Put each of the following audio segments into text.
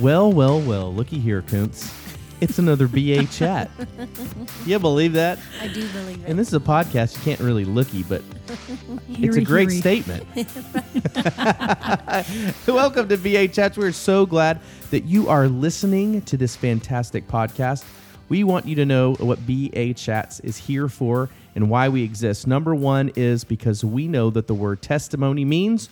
Well, well, well. Looky here, Kuntz. It's another BA chat. you believe that? I do believe it. And this is a podcast. You can't really looky, but it's a great statement. Welcome to BA Chats. We're so glad that you are listening to this fantastic podcast. We want you to know what BA Chats is here for and why we exist. Number one is because we know that the word testimony means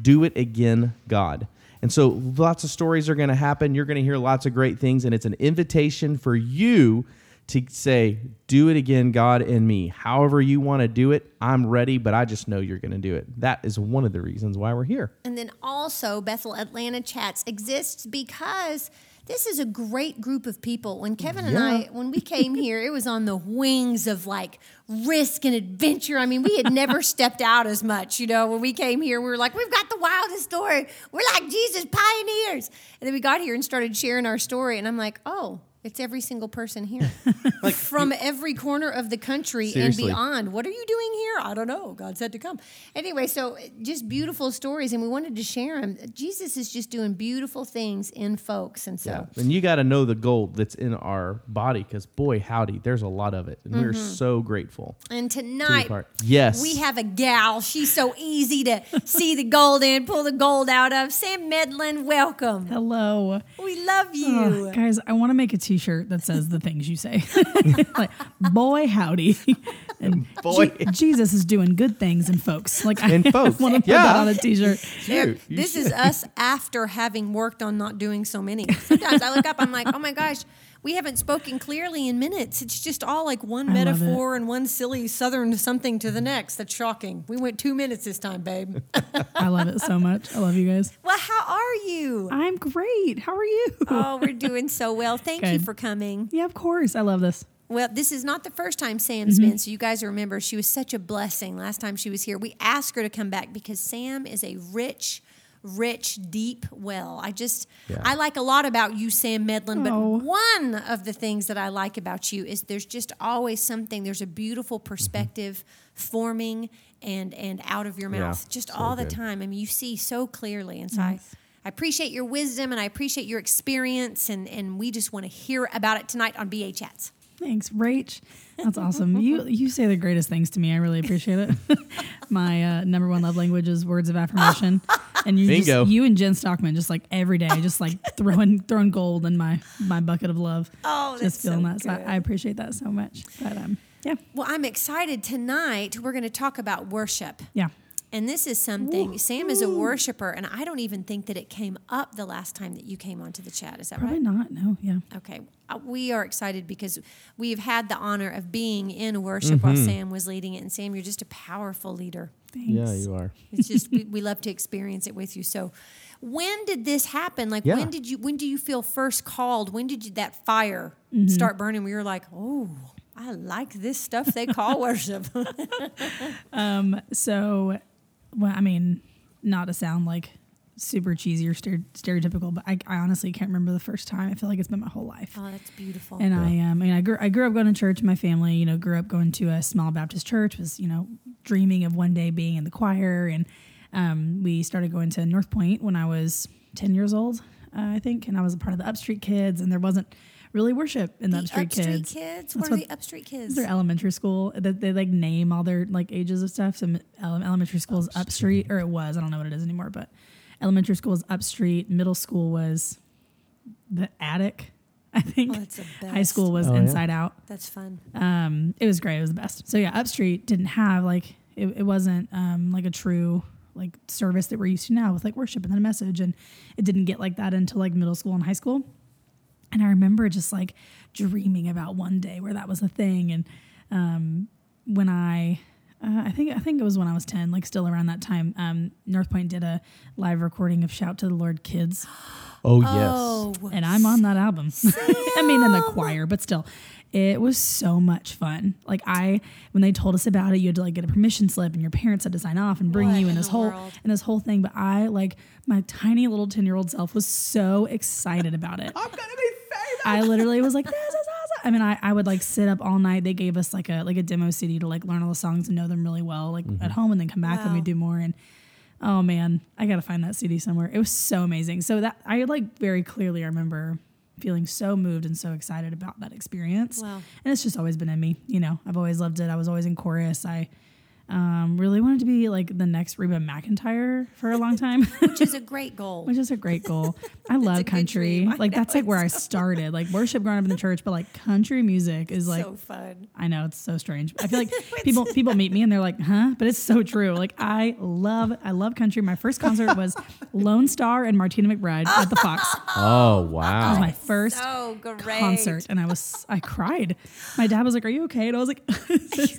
do it again, God. And so lots of stories are going to happen. You're going to hear lots of great things, and it's an invitation for you to say, Do it again, God and me. However, you want to do it, I'm ready, but I just know you're going to do it. That is one of the reasons why we're here. And then also, Bethel Atlanta Chats exists because this is a great group of people. When Kevin and I, when we came here, it was on the wings of like risk and adventure. I mean, we had never stepped out as much. You know, when we came here, we were like, we've got the wildest story. We're like Jesus pioneers. And then we got here and started sharing our story. And I'm like, oh, it's every single person here from every corner of the country Seriously. and beyond. What are you doing here? I don't know. God said to come. Anyway, so eh, just beautiful stories, and we wanted to share them. Jesus is just doing beautiful things in folks, and so And you got to know the gold that's in our body because, boy, howdy, there's a lot of it. And we're mm-hmm. so grateful. and tonight part. Yes. we have a gal. She's so easy to see the gold in, pull the gold out of. Sam Medlin, welcome. Hello. We love you. Oh, guys, I want to make a t shirt that says the things you say. like, boy, howdy. And Boy. Je- Jesus is doing good things in folks. Like, In I, folks. want to put Yeah. that on a t shirt. There- Shoot, you this is us after having worked on not doing so many. Sometimes I look up, I'm like, oh my gosh, we haven't spoken clearly in minutes. It's just all like one I metaphor and one silly southern something to the next. That's shocking. We went two minutes this time, babe. I love it so much. I love you guys. well, how are you? I'm great. How are you? Oh, we're doing so well. Thank you for coming. Yeah, of course. I love this. Well, this is not the first time Sam's mm-hmm. been, so you guys remember she was such a blessing last time she was here. We asked her to come back because Sam is a rich, rich, deep well. I just, Yeah. I like a lot about you, Sam Medlin, but Oh. one of the things that I like about you is there's just always something, there's a beautiful mm-hmm. perspective forming and and out of your Yeah, mouth just so all the good. time. I mean, you see so clearly. And so I, I appreciate your wisdom and I appreciate your experience, and, and we just want to hear about it tonight on BA Chats. Thanks, Rach. That's awesome. you you say the greatest things to me. I really appreciate it. My uh, number one love language is words of affirmation, and you Bingo. just, you and Jen Stockman just like every day, just like throwing throwing gold in my my bucket of love. Oh, that's just feeling so that. So. I, I appreciate that so much. But um, yeah, Well, I'm excited tonight. We're going to talk about worship. yeah. And this is something, Sam is a worshiper, and I don't even think that it came up the last time that you came onto the chat. Is that Probably right? not. No. Yeah. Okay. Uh, We are excited because we've had the honor of being in worship while Sam was leading it. And Sam, you're just a powerful leader. Thanks. Yeah, you are. It's just, we, we love to experience it with you. So, when did this happen? Like, Yeah. when did you, when do you feel first called? When did you, that fire Mm-hmm. start burning where you're like, oh, I like this stuff they call worship? So, well, I mean, not to sound like super cheesy or stereotypical, but I, I honestly can't remember the first time. I feel like it's been my whole life. oh, that's beautiful. And I um, I mean, I grew I grew up going to church. My family, you know, grew up going to a small Baptist church. Was you know dreaming of one day being in the choir, and um, we started going to North Point when I was ten years old, uh, I think, and I was a part of the Upstreet Kids, and there wasn't really worship in the, the Upstreet, Upstreet Kids. kids. That's What are the Upstreet kids? They're elementary school. They, they like name all their like ages of stuff. So elementary school is Upstreet, or it was. I don't know what it is anymore, but elementary school is Upstreet. Middle school was the attic. I think Oh, that's the high school was Oh, yeah. Inside Out. That's fun. Um, it was great. It was the best. So yeah, Upstreet didn't have like it, it wasn't um, like a true like service that we're used to now with like worship and then a message, and it didn't get like that until like middle school and high school. And I remember just like dreaming about one day where that was a thing, and um, when I. Uh, I think I think it was when I was ten, like still around that time. Um, North Point did a live recording of "Shout to the Lord" kids, Oh, yes. Oh, and I'm on that album. I mean, in the choir, but still, it was so much fun. Like I, when they told us about it, you had to like get a permission slip, and your parents had to sign off and bring What you in in this whole world? and this whole thing. But I, like my tiny little ten year old self, was so excited about it. I'm going to be famous. I literally was like, "This is awesome!" I mean, I, I would like sit up all night. They gave us like a like a demo CD to like learn all the songs and know them really well, like Mm-hmm. at home, and then come back and we do more. And oh man, I gotta find that CD somewhere. It was so amazing. So that I like very clearly remember feeling so moved and so excited about that experience. Wow. And it's just always been in me. You know, I've always loved it. I was always in chorus. I um, really wanted to be like the next Reba McEntire for a long time. Which is a great goal. which is a great goal. I love country. I Like know, that's like where I started. Like worship growing up in the church, but like country music is like so fun. I know it's so strange. I feel like people people meet me and they're like, "Huh?" But it's so true. Like I love I love country. My first concert was Lonestar and Martina McBride at the Fox. Oh wow! That Oh was my first So great. concert, and I was I cried. My dad was like, "Are you okay?" And I was like,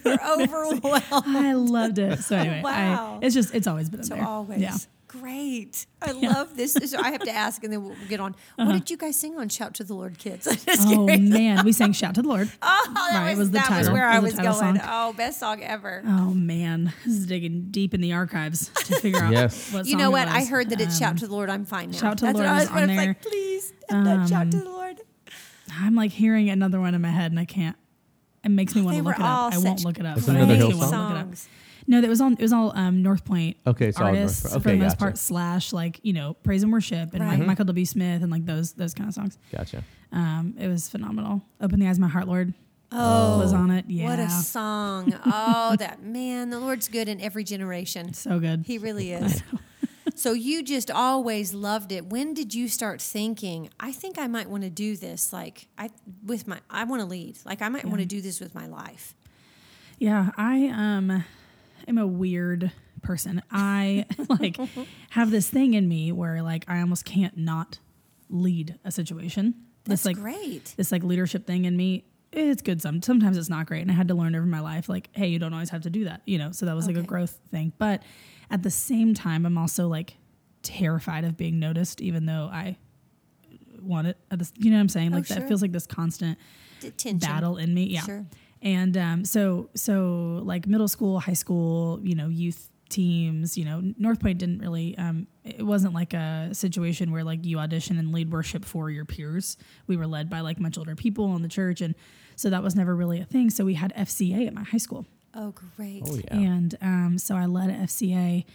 You're overwhelmed. "I loved it." So anyway, Wow. I, it's just it's always been in So there. always. yeah. Great. I love this. So I have to ask and then we'll get on. What did you guys sing on Shout to the Lord Kids? I'm just Uh-huh. Oh curious. man, we sang "Shout to the Lord." Oh, that Right, was, was the that was title. where I Was was going. song. Oh, best song ever. Oh man, this is digging deep in the archives to figure out. Yes. what you song know it what? I heard that it's Um, Shout to the Lord. I'm fine now. Shout to the That's Lord what I is was, I on was there. like, please, and then Shout to Um, the Lord. I'm like hearing another one in my head, and I can't. It makes me want to look it up. I won't look it up. It's but I another makes me wanna look it up. No, that was on. It was all um, North Point. Okay, so all North artists for Okay, the most gotcha. part slash like you know praise and worship and Right. like Michael W. Smith and like those those kind of songs. Gotcha. Um, it was phenomenal. Open the eyes, of my heart, Lord. Oh, was on it. Yeah, What a song. Oh, that man, the Lord's good in every generation. so good. He really is. So you just always loved it. When did you start thinking, I think I might want to do this like I with my I want to lead. Like I might want to do this with my life. Yeah, I um am a weird person. I like have this thing in me where like I almost can't not lead a situation. That's this like great. this like leadership thing in me. It's good some. Sometimes it's not great, and I had to learn over my life like, hey, you don't always have to do that. You know, so that was like a growth thing. But at the same time, I'm also like terrified of being noticed, even though I want it. You know what I'm saying? Like Oh, sure. that feels like this constant Detention. battle in me. Yeah. Sure. And um, so so like middle school, high school, you know, youth teams, you know, North Point didn't really um, it wasn't like a situation where like you audition and lead worship for your peers. We were led by like much older people in the church and so that was never really a thing. So we had FCA at my high school. Oh, great. Oh yeah. And um, so I led a FCA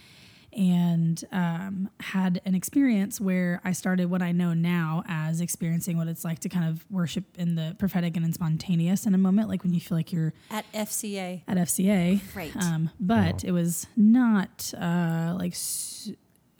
and um, had an experience where I started what I know now as experiencing what it's like to kind of worship in the prophetic and in spontaneous in a moment, like when you feel like you're At FCA. at FCA. Great. Um, but it was not uh, like s-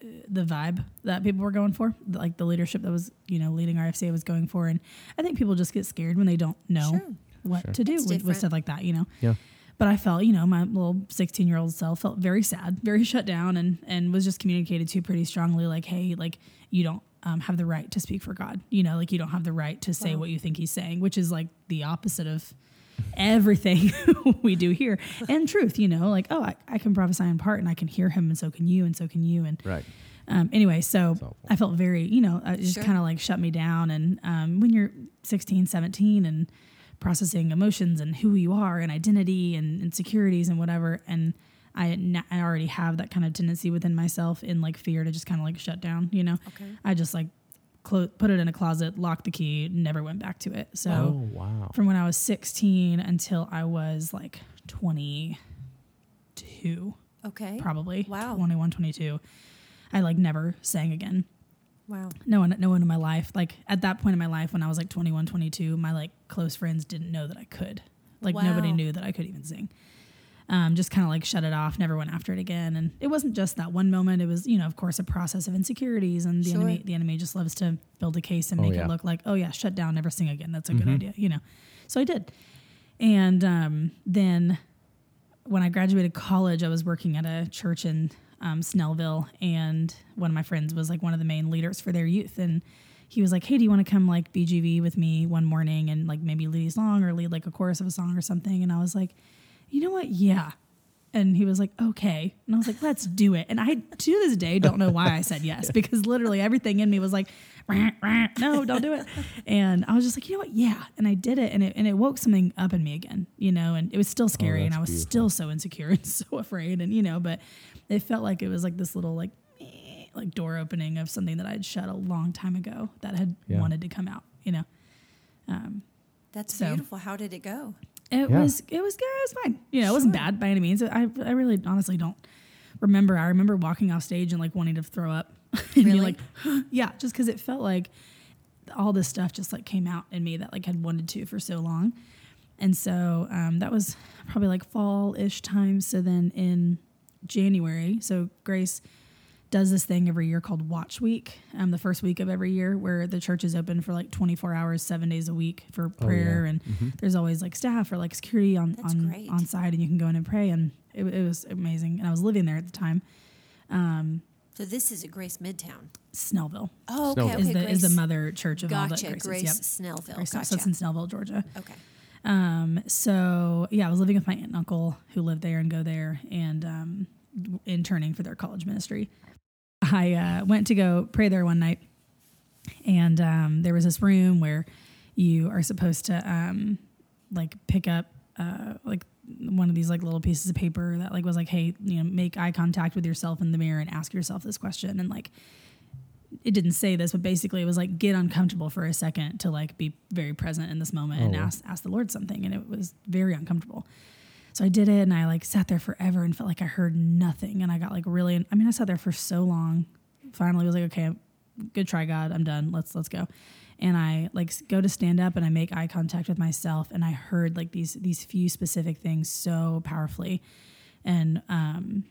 uh, the vibe that people were going for, like the leadership that was, you know, leading our FCA was going for. And I think people just get scared when they don't know Sure. what to do with, with stuff like that, you know. Yeah. But I felt, you know, my little 16 year old self felt very sad, very shut down, and and was just communicated to pretty strongly, like, hey, like you don't um, have the right to speak for God. You know, like you don't have the right to say Wow. what you think He's saying, which is like the opposite of everything we do here. And truth, you know, like oh, I, I can prophesy in part, and I can hear Him, and so can you, and so can you, and Right. um, anyway, so. I felt very, you know, uh, it just Sure. kind of like shut me down. And um, when you're 16, 17 and processing emotions and who you are and identity and insecurities and whatever, and I, na- I already have that kind of tendency within myself in like fear to just kind of like shut down, you know? Okay. I just like clo- put it in a closet, locked the key, never went back to it. So Oh wow. from when I was 16 until I was like 22, Okay. probably Wow. 21, 22, I like never sang again Wow. no one no one in my life like at that point in my life when i was like 21 22 my like close friends didn't know that i could like nobody knew that i could even sing um, just kind of like shut it off never went after it again and it wasn't just that one moment it was you know of course a process of insecurities and the Sure. enemy the enemy just loves to build a case and Oh, make yeah. it look like oh yeah shut down never sing again that's a good idea you know so i did and um, then when I graduated college, I was working at a church in um, Snellville, and one of my friends was like one of the main leaders for their youth, and he was like, "Hey, do you want to come like BGV with me one morning and like maybe lead a song or lead like a chorus of a song or something?" And I was like, "You know what? Yeah." And he was like, "Okay," and I was like, "Let's do it." And I to this day don't know why I said yes because literally everything in me was like, "Rah, rah, "No, don't do it." And I was just like, "You know what? Yeah." And I did it, and it and it woke something up in me again, you know. And it was still scary, and I was beautiful. still so insecure and so afraid, and you know, but it felt like it was like this little like like door opening of something that I'd shut a long time ago that had Yeah. wanted to come out, you know. Um, That's So- beautiful. How did it go? It Yeah. was it was good. It was fine. You know, it wasn't bad by any means. I I really honestly don't remember. I remember walking off stage and like wanting to throw up. and being Really? like, yeah, just because it felt like all this stuff just like came out in me that like had wanted to for so long. And so um, that was probably like fall ish time. So then in January, so Grace does this thing every year called Watch Week, um, the first week of every year, where the church is open for like 24 hours, seven days a week for prayer, and there's always like staff or like security on That's on great. on site, and you can go in and pray, and it, it was amazing. And I was living there at the time, um, So this is at Grace Midtown. Snellville Oh, okay. Snellville. okay is the is the mother church of all Gotcha. that Grace Grace Yep. Snellville. Grace, gotcha. So it's in Snellville, Georgia. okay. Um, so yeah, I was living with my aunt and uncle who lived there and go there and um, interning for their college ministry. I uh, went to go pray there one night, and um, there was this room where you are supposed to um, like pick up uh, like one of these like little pieces of paper that like was like, hey, you know, make eye contact with yourself in the mirror and ask yourself this question, and like it didn't say this, but basically it was like get uncomfortable for a second to like be very present in this moment and Oh, wow. ask ask the Lord something, and it was very uncomfortable. So I did it, and I like sat there forever and felt like I heard nothing, and I got like really. I mean, I sat there for so long. Finally, was like, okay, good try, God, I'm done. Let's let's go. And I like go to stand up, and I make eye contact with myself, and I heard like these these few specific things so powerfully, and um,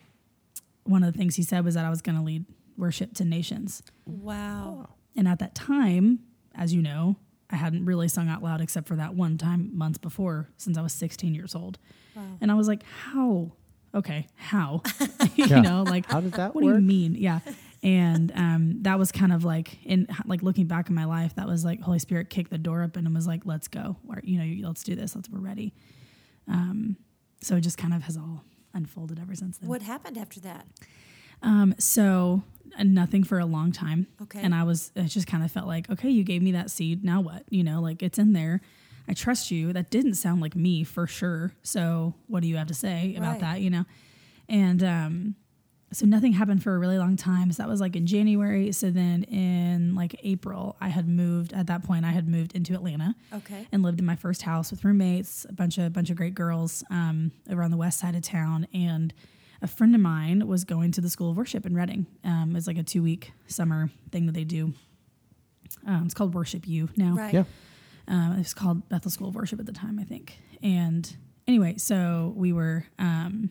one of the things he said was that I was going to lead worship to nations. Wow. And at that time, as you know, I hadn't really sung out loud except for that one time months before since I was 16 years old. Wow. And I was like, how? Okay, how? you Yeah. know, like, How does that what do you mean? Yeah. And um, that was kind of like, in like looking back in my life, that was like Holy Spirit kicked the door open and was like, let's go. Or, you know, let's do this. Let's, we're ready. Um, so it just kind of has all unfolded ever since then. What happened after that? Um, so uh, nothing for a long time. Okay. And I was, it just kind of felt like, okay, you gave me that seed. Now what? You know, like it's in there. I trust you. That didn't sound like me for sure. So what do you have to say about Right. that? You know? And, um, so nothing happened for a really long time. So that was like in January. So then in like April, I had moved. At that point, I had moved into Atlanta Okay. and lived in my first house with roommates, a bunch of a bunch of great girls um, over on the west side of town, and a friend of mine was going to the School of Worship in Redding. Um, it's like a two week summer thing that they do. Um, it's called Worship U now. Right. Yeah. Um, it was called Bethel School of Worship at the time, I think. And anyway, so we were, um,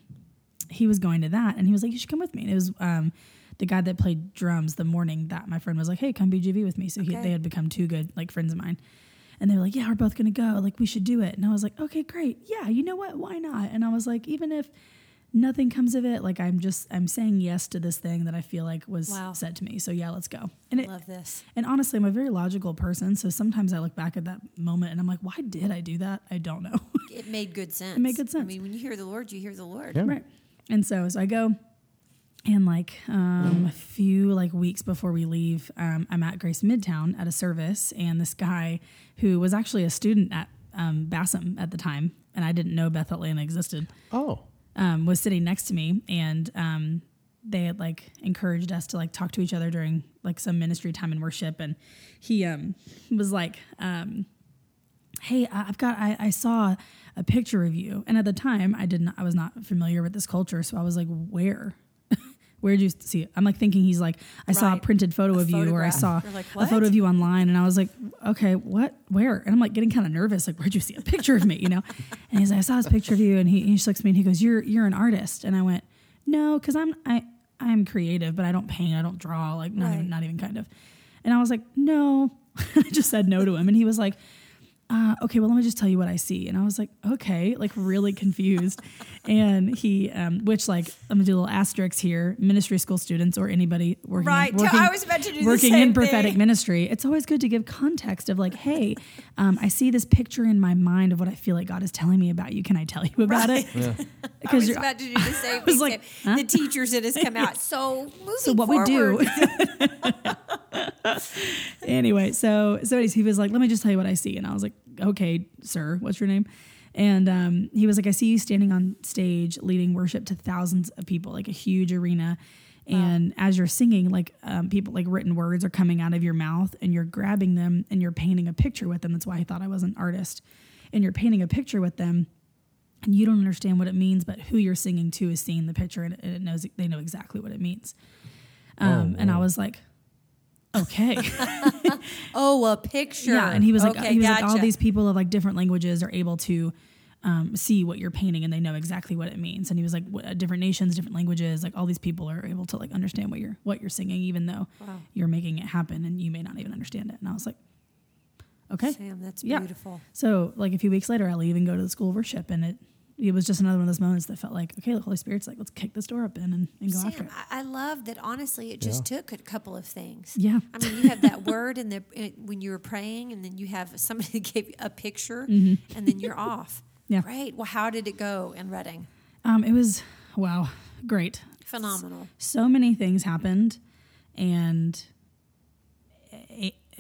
he was going to that and he was like, you should come with me. And it was, um, the guy that played drums the morning that my friend was like, hey, come BGV with me. So he, they had become two good, like friends of mine. And they were like, yeah, we're both going to go. Like, we should do it. And I was like, okay, great. Yeah, you know what? Why not? And I was like, even if nothing comes of it, like, I'm just, I'm saying yes to this thing that I feel like was Wow. said to me. So yeah, let's go. And it, Love this. and honestly, I'm a very logical person. So sometimes I look back at that moment and I'm like, why did I do that? I don't know. It made good sense. It made good sense. I mean, when you hear the Lord, you hear the Lord. Yeah. right. And so, so I go and like um, a few like weeks before we leave, um, I'm at Grace Midtown at a service and this guy who was actually a student at um, Bassam at the time, and I didn't know Bethel Atlanta existed, Oh. Um, was sitting next to me and um, they had like encouraged us to like talk to each other during like some ministry time in worship. And he um, was like um, hey i've got I, I saw a picture of you. And at the time i didn't i was not familiar with this culture. So i was like where where'd you see it? I'm like thinking he's like i saw a printed photo A of you or i saw like, a photo of you online and i was like okay what? Where? And i'm like getting kind of nervous like where'd you see a picture of me? You know? And he's like i saw this picture of you and he, he just looks at me and he goes you're you're an artist. And i went no because i'm i i'm creative but i don't paint i don't draw like not Right. even not even kind of. And i was like no. I just said no to him and he was like uh, okay, well, let me just tell you what I see. And I was like, okay, like really confused. and he, um, which like, I'm gonna do a little asterisk here. Ministry school students or anybody working, Right. in, working, I was about to do the working in prophetic thing. ministry. It's always good to give context of like, hey, um, I see this picture in my mind of what I feel like God is telling me about you. Can I tell you about it? I Because was you're, about to do the same was thing. like, Sam. The teachers that has come out. So moving so what we do anyway so so anyways, he was like let me just tell you what i see and i was like okay sir what's your name and um, he was like i see you standing on stage leading worship to thousands of people like a huge arena And as you're singing, like um, people, like written words are coming out of your mouth, and you're grabbing them and you're painting a picture with them. That's why I thought I was an artist. And you're painting a picture with them, and you don't understand what it means, but who you're singing to is seeing the picture, and it knows they know exactly what it means. Um, And I was like, okay. Oh, a picture. Yeah, and he was like, okay, he was gotcha. like, all these people of like different languages are able to um, see what you're painting, and they know exactly what it means. And he was like, what, uh, different nations, different languages, like all these people are able to like understand what you're what you're singing, even though Wow. you're making it happen, and you may not even understand it. And I was like, okay, Sam, that's Yeah. beautiful. so like a few weeks later, I leave and go to the school of worship, and it it was just another one of those moments that felt like, okay, the Holy Spirit's like, let's kick this door open and, and go after it. I, I love that. Honestly, it just took a couple of things. Yeah. I mean, you have that word in the in, when you were praying, and then you have somebody that gave you a picture, Mm-hmm. and then you're off. Yeah. Great. Well, how did it go in Redding? Um, it was wow, great. Phenomenal. so many things happened and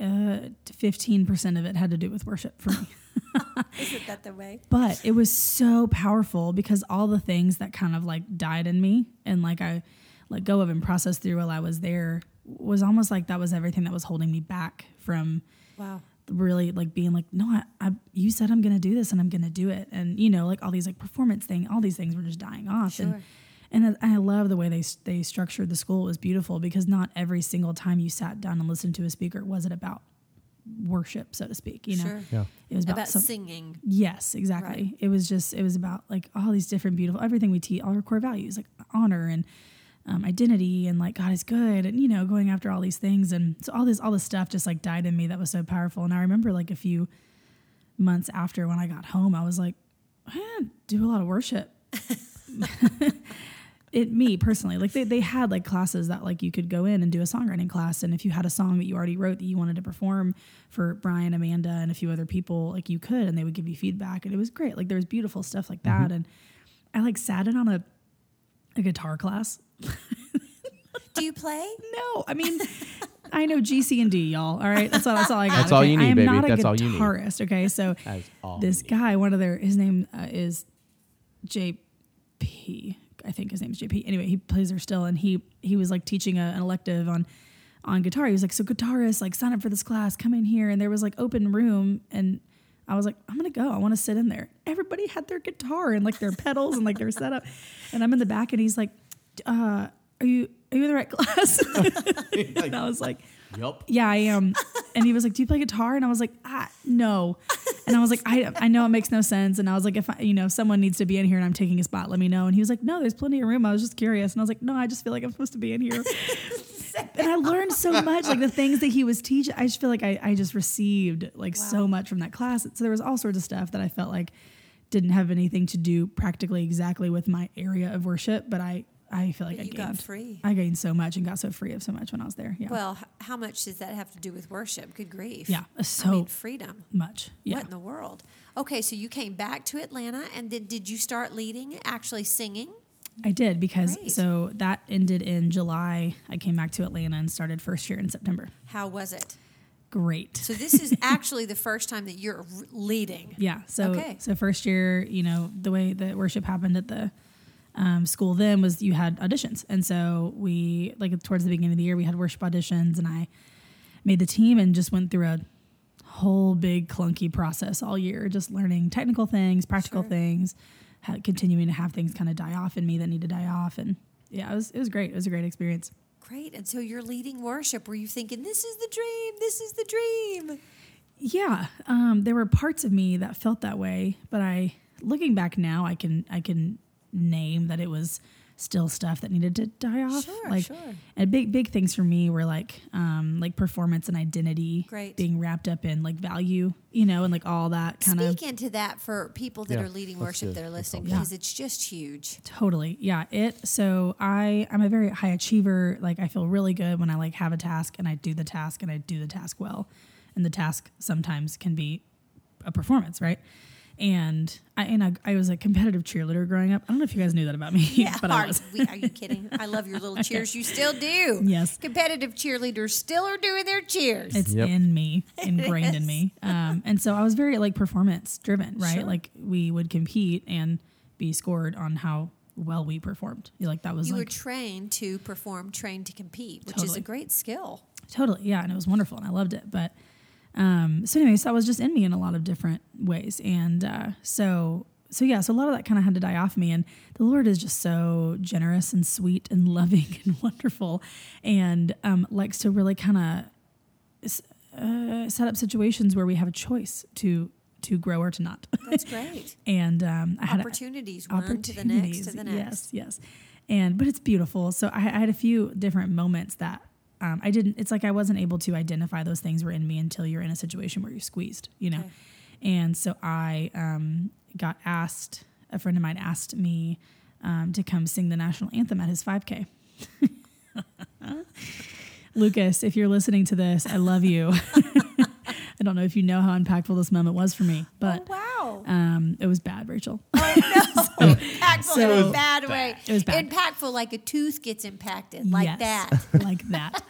uh, fifteen percent of it had to do with worship for me. Isn't that the way? but it was so powerful because all the things that kind of like died in me and like I let go of and processed through while I was there was almost like that was everything that was holding me back from Wow. really like being like no I, I you said i'm gonna do this and i'm gonna do it and you know like all these like performance thing all these things were just dying off Sure. and and I, love the way they they structured the school it was beautiful because not every single time you sat down and listened to a speaker was it about worship so to speak you know Sure. Yeah. it was about, About some, singing. yes exactly it was just it was about like all these different beautiful everything we teach all our core values like honor and um, identity and like God is good and you know going after all these things and so all this all this stuff just like died in me that was so powerful and I remember like a few months after when I got home I was like I do a lot of worship it me personally like they, they had like classes that like you could go in and do a songwriting class and if you had a song that you already wrote that you wanted to perform for Brian Amanda and a few other people like you could and they would give you feedback and it was great like there was beautiful stuff like that and I like sat in on a a guitar class Do you play? no, I mean, I know G, C, and D, y'all. All right, that's all. That's all I got. That's all you need, I am baby. not a That's all you need. guitarist. Okay, so That is all this guy, one of their, his name uh, is JP. I think his name is JP. Anyway, he plays there still, and he he was like teaching a, an elective on on guitar. He was like, so guitarists, like sign up for this class, come in here, and there was like open room, and I was like, I'm gonna go. I want to sit in there. Everybody had their guitar and like their pedals and like their setup, and I'm in the back, and he's like, uh, "Are you are you in the right class?" and I was like, Yep. yeah, I am. And he was like, do you play guitar? And I was like, ah, no. And I was like, I, I know it makes no sense. And I was like, if I, you know, if someone needs to be in here and I'm taking a spot, let me know. And he was like, no, there's plenty of room. I was just curious. And I was like, no, I just feel like I'm supposed to be in here. and I learned so much, like the things that he was teaching. I just feel like I, I just received like so much from that class. So there was all sorts of stuff that I felt like didn't have anything to do practically exactly with my area of worship, but I, I feel like But I you gained, got free. I gained so much and got so free of so much when I was there. Yeah. Well, how much does that have to do with worship? Good grief. Yeah, uh, I so mean, freedom. much. Yeah. What in the world? Okay, so you came back to Atlanta, and then did you start leading, actually singing? I did because Great. so that ended in July. I came back to Atlanta and started first year in September. How was it? Great. So this is actually the first time that you're leading. Yeah. So Okay. so first year, you know, the way that worship happened at the um, school then was you had auditions, and so we like towards the beginning of the year we had worship auditions, and I made the team and just went through a whole big clunky process all year, just learning technical things, practical Sure. things, ha- continuing to have things kind of die off in me that need to die off, and yeah, it was it was great. It was a great experience. Great. And so you're leading worship. Were you thinking, this is the dream? This is the dream? Yeah, um, there were parts of me that felt that way, but I, looking back now, I can I can name that it was still stuff that needed to die off. Sure, like, sure. And big big things for me were like um, like performance and identity, Great. being wrapped up in like value, you know, and like all that kind of Speak into that for people that Yeah, are leading worship good. that are listening helpful. because it's just huge. Totally. Yeah. It so I I'm a very high achiever. Like I feel really good when I like have a task and I do the task and I do the task well. And the task sometimes can be a performance, right? And I and I, I was a competitive cheerleader growing up. I don't know if you guys knew that about me, Yeah, but I are, was. are you kidding? I love your little cheers. You still do. Yes. Competitive cheerleaders still are doing their cheers. It's Yep. in me, ingrained in me. Um, and so I was very like performance driven, right? Sure. Like we would compete and be scored on how well we performed. Like that was You were trained to perform, trained to compete, which is a great skill. totally yeah, and it was wonderful, and I loved it. But um, so anyway, so that was just in me in a lot of different ways, and uh, so so yeah, so a lot of that kind of had to die off me, and the Lord is just so generous and sweet and loving and wonderful, and um, likes to really kind of uh, set up situations where we have a choice to to grow or to not. That's great. and um, I had a, Opportunities, one to the next, to the next. Yes, yes. And but it's beautiful. So I, I had a few different moments that um, I didn't. It's like I wasn't able to identify those things were in me until you're in a situation where you're squeezed, you know. Okay. And so I um, got asked. A friend of mine asked me um, to come sing the national anthem at his 5K. Lucas, if you're listening to this, I love you. I don't know if you know how impactful this moment was for me, but Oh, wow. um, it was bad, Rachel. Oh no, impactful so in a bad way. It was bad. Impactful like a tooth gets impacted, like Yes, that. like that.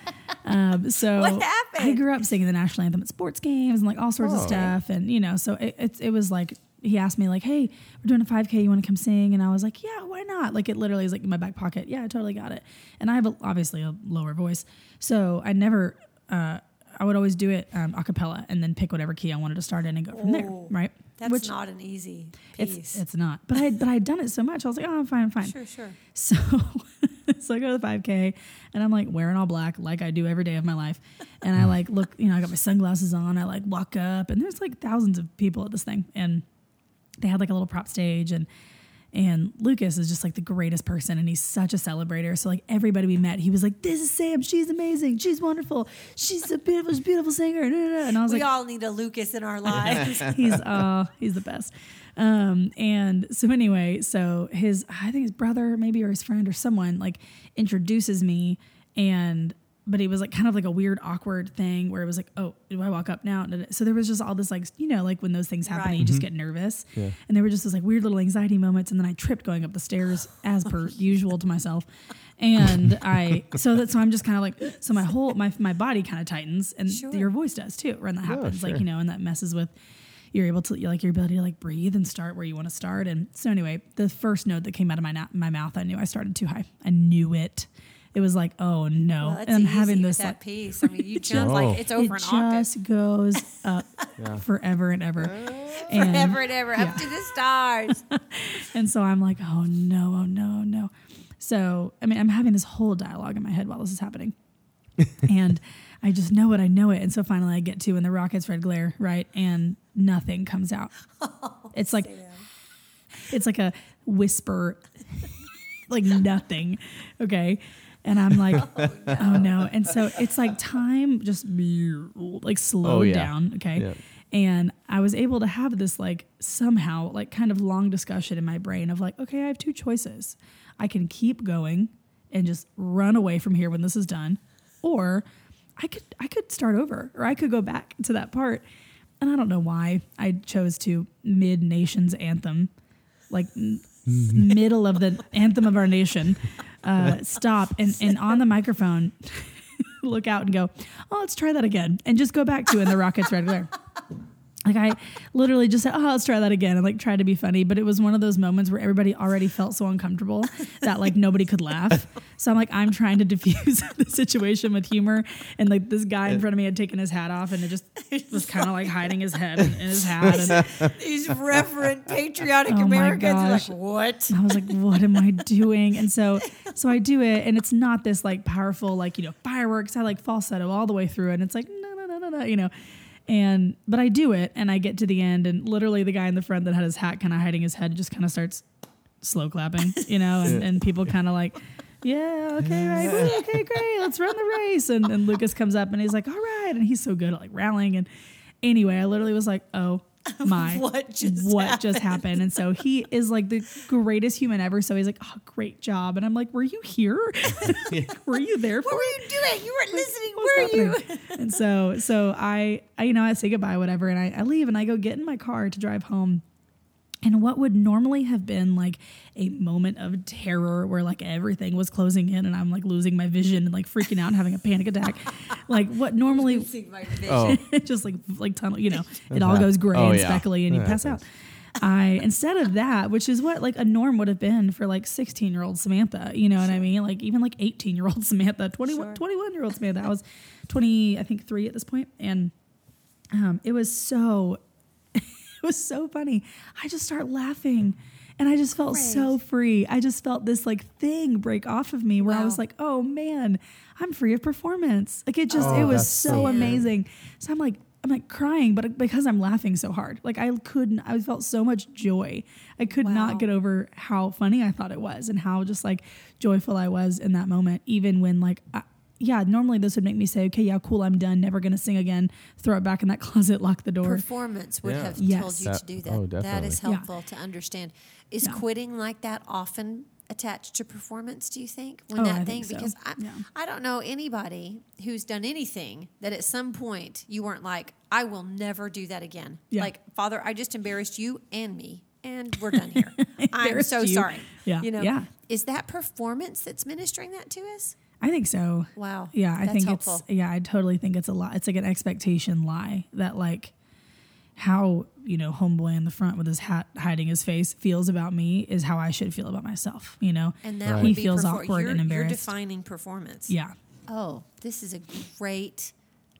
Um, so What happened? I grew up singing the national anthem at sports games and like all sorts of Oh. stuff, and you know, so it, it it was like he asked me like, "Hey, we're doing a 5K. You want to come sing?" And I was like, "Yeah, why not?" Like it literally is like in my back pocket. Yeah, I totally got it. And I have a, obviously a lower voice, so I never. Uh, I would always do it um, a cappella and then pick whatever key I wanted to start in and go from there, Oh, right? That's Which not an easy it's piece. it's not, but I but I'd done it so much. I was like, oh, I'm fine, I'm fine. sure, sure. So, so I go to the 5K and I'm like wearing all black like I do every day of my life. And I like look, you know, I got my sunglasses on. I like walk up and there's like thousands of people at this thing. And they had like a little prop stage and and Lucas is just like the greatest person and he's such a celebrator. So like everybody we met, he was like, This is Sam, she's amazing, she's wonderful, she's a beautiful, she's a beautiful singer. And I was We like, We all need a Lucas in our lives. he's uh he's the best um and so anyway so his i think his brother maybe or his friend or someone like introduces me and but it was like kind of like a weird awkward thing where it was like oh do i walk up now so there was just all this like you know like when those things happen and you just mm-hmm. get nervous Yeah. and there were just this like weird little anxiety moments and then i tripped going up the stairs as per usual to myself and i so that so i'm just kind of like so my whole my my body kind of tightens and Sure. your voice does too when that happens sure. like you know and that messes with you're able to like your ability to like breathe and start where you want to start. And so anyway, the first note that came out of my na- my mouth, I knew I started too high. I knew it. It was like, oh no, Well, and I'm having this that like piece. I mean, you jump Oh. like it's over it an octave. just goes up forever and ever. And, Forever and ever, up to the stars. and so I'm like, oh no, oh no, oh no. So I mean, I'm having this whole dialogue in my head while this is happening, and I just know it. I know it. And so finally, I get to and the rockets red glare right, and nothing comes out. It's like it's like a whisper, like nothing. Okay. And I'm like, oh no. And so it's like time just like slowed Oh, yeah. down. Okay. Yeah. And I was able to have this like somehow like kind of long discussion in my brain of like, okay, I have two choices. I can keep going and just run away from here when this is done, or I could I could start over, or I could go back to that part. And I don't know why I chose to mid nations anthem, like middle of the anthem of our nation, uh, stop and and on the microphone. look out and go, oh, let's try that again, and just go back to it. And the Rockets right glare. Like I literally just said, "Oh, let's try that again," and like try to be funny, but it was one of those moments where everybody already felt so uncomfortable that like nobody could laugh. So I'm like, I'm trying to diffuse the situation with humor, and like this guy in front of me had taken his hat off, and it just was kind of like hiding his head in, in his hat, and These reverent, patriotic Oh, my Americans are like, gosh. what? I was like, what am I doing? And so so I do it, and it's not this like powerful like you know fireworks. I like falsetto all the way through and it's like no no no no no, you know. And but I do it, and I get to the end, and literally the guy in the front that had his hat kind of hiding his head just kind of starts slow clapping, you know, and, and people kind of like. Yeah, okay, right. Woo, okay, great. Let's run the race. And, and Lucas comes up and he's like, all right. And he's so good at like rallying. And anyway, I literally was like, oh my, What just what just happened? And so he is like the greatest human ever. So he's like, oh, great job. And I'm like, were you here? were you there for What were it? you doing? You weren't listening, What's were you? and so, so I, I, you know, I say goodbye, whatever, and I, I leave and I go get in my car to drive home. And what would normally have been like a moment of terror where like everything was closing in and I'm like losing my vision and like freaking out and having a panic attack. Like what normally See my vision. Oh, just like like tunnel, you know, it all goes gray Oh, and yeah. speckly and you That pass out. I instead of that, which is what like a norm would have been for like 16 year old Samantha, you know what I mean? Like even like 18 year old Samantha, 21, Sure. 21 year old Samantha. I was 20, I think three at this point, and um, it was so it was so funny. I just start laughing. And I just felt so free. I just felt this like thing break off of me where I was like, oh man, I'm free of performance. Like it just, Oh, it was so so amazing. So I'm like, I'm like crying, but because I'm laughing so hard, like I couldn't, I felt so much joy. I could Wow. not get over how funny I thought it was and how just like joyful I was in that moment, even when like, I, yeah, normally this would make me say, okay, yeah, cool, I'm done, never gonna sing again, throw it back in that closet, lock the door. Performance would Yeah. have Yes. told you That- to do that. oh, that is definitely. Yeah. helpful to understand. Is Yeah. quitting like that often attached to performance? Do you think when Oh, that I thing? think so. Because I, Yeah. I don't know anybody who's done anything that at some point you weren't like, I will never do that again. Yeah. Like Father, I just embarrassed you and me, and we're done here. I'm so you. sorry. Yeah. You know. Yeah. Is that performance that's ministering that to us? I think so. Wow. Yeah, I That's think helpful. it's yeah, I totally think it's a lot. It's like an expectation lie that like how you know homeboy in the front with his hat hiding his face feels about me is how I should feel about myself. You know, And that Right. he feels perfor- awkward you're, and You're embarrassed. defining performance. yeah, Oh, this is a great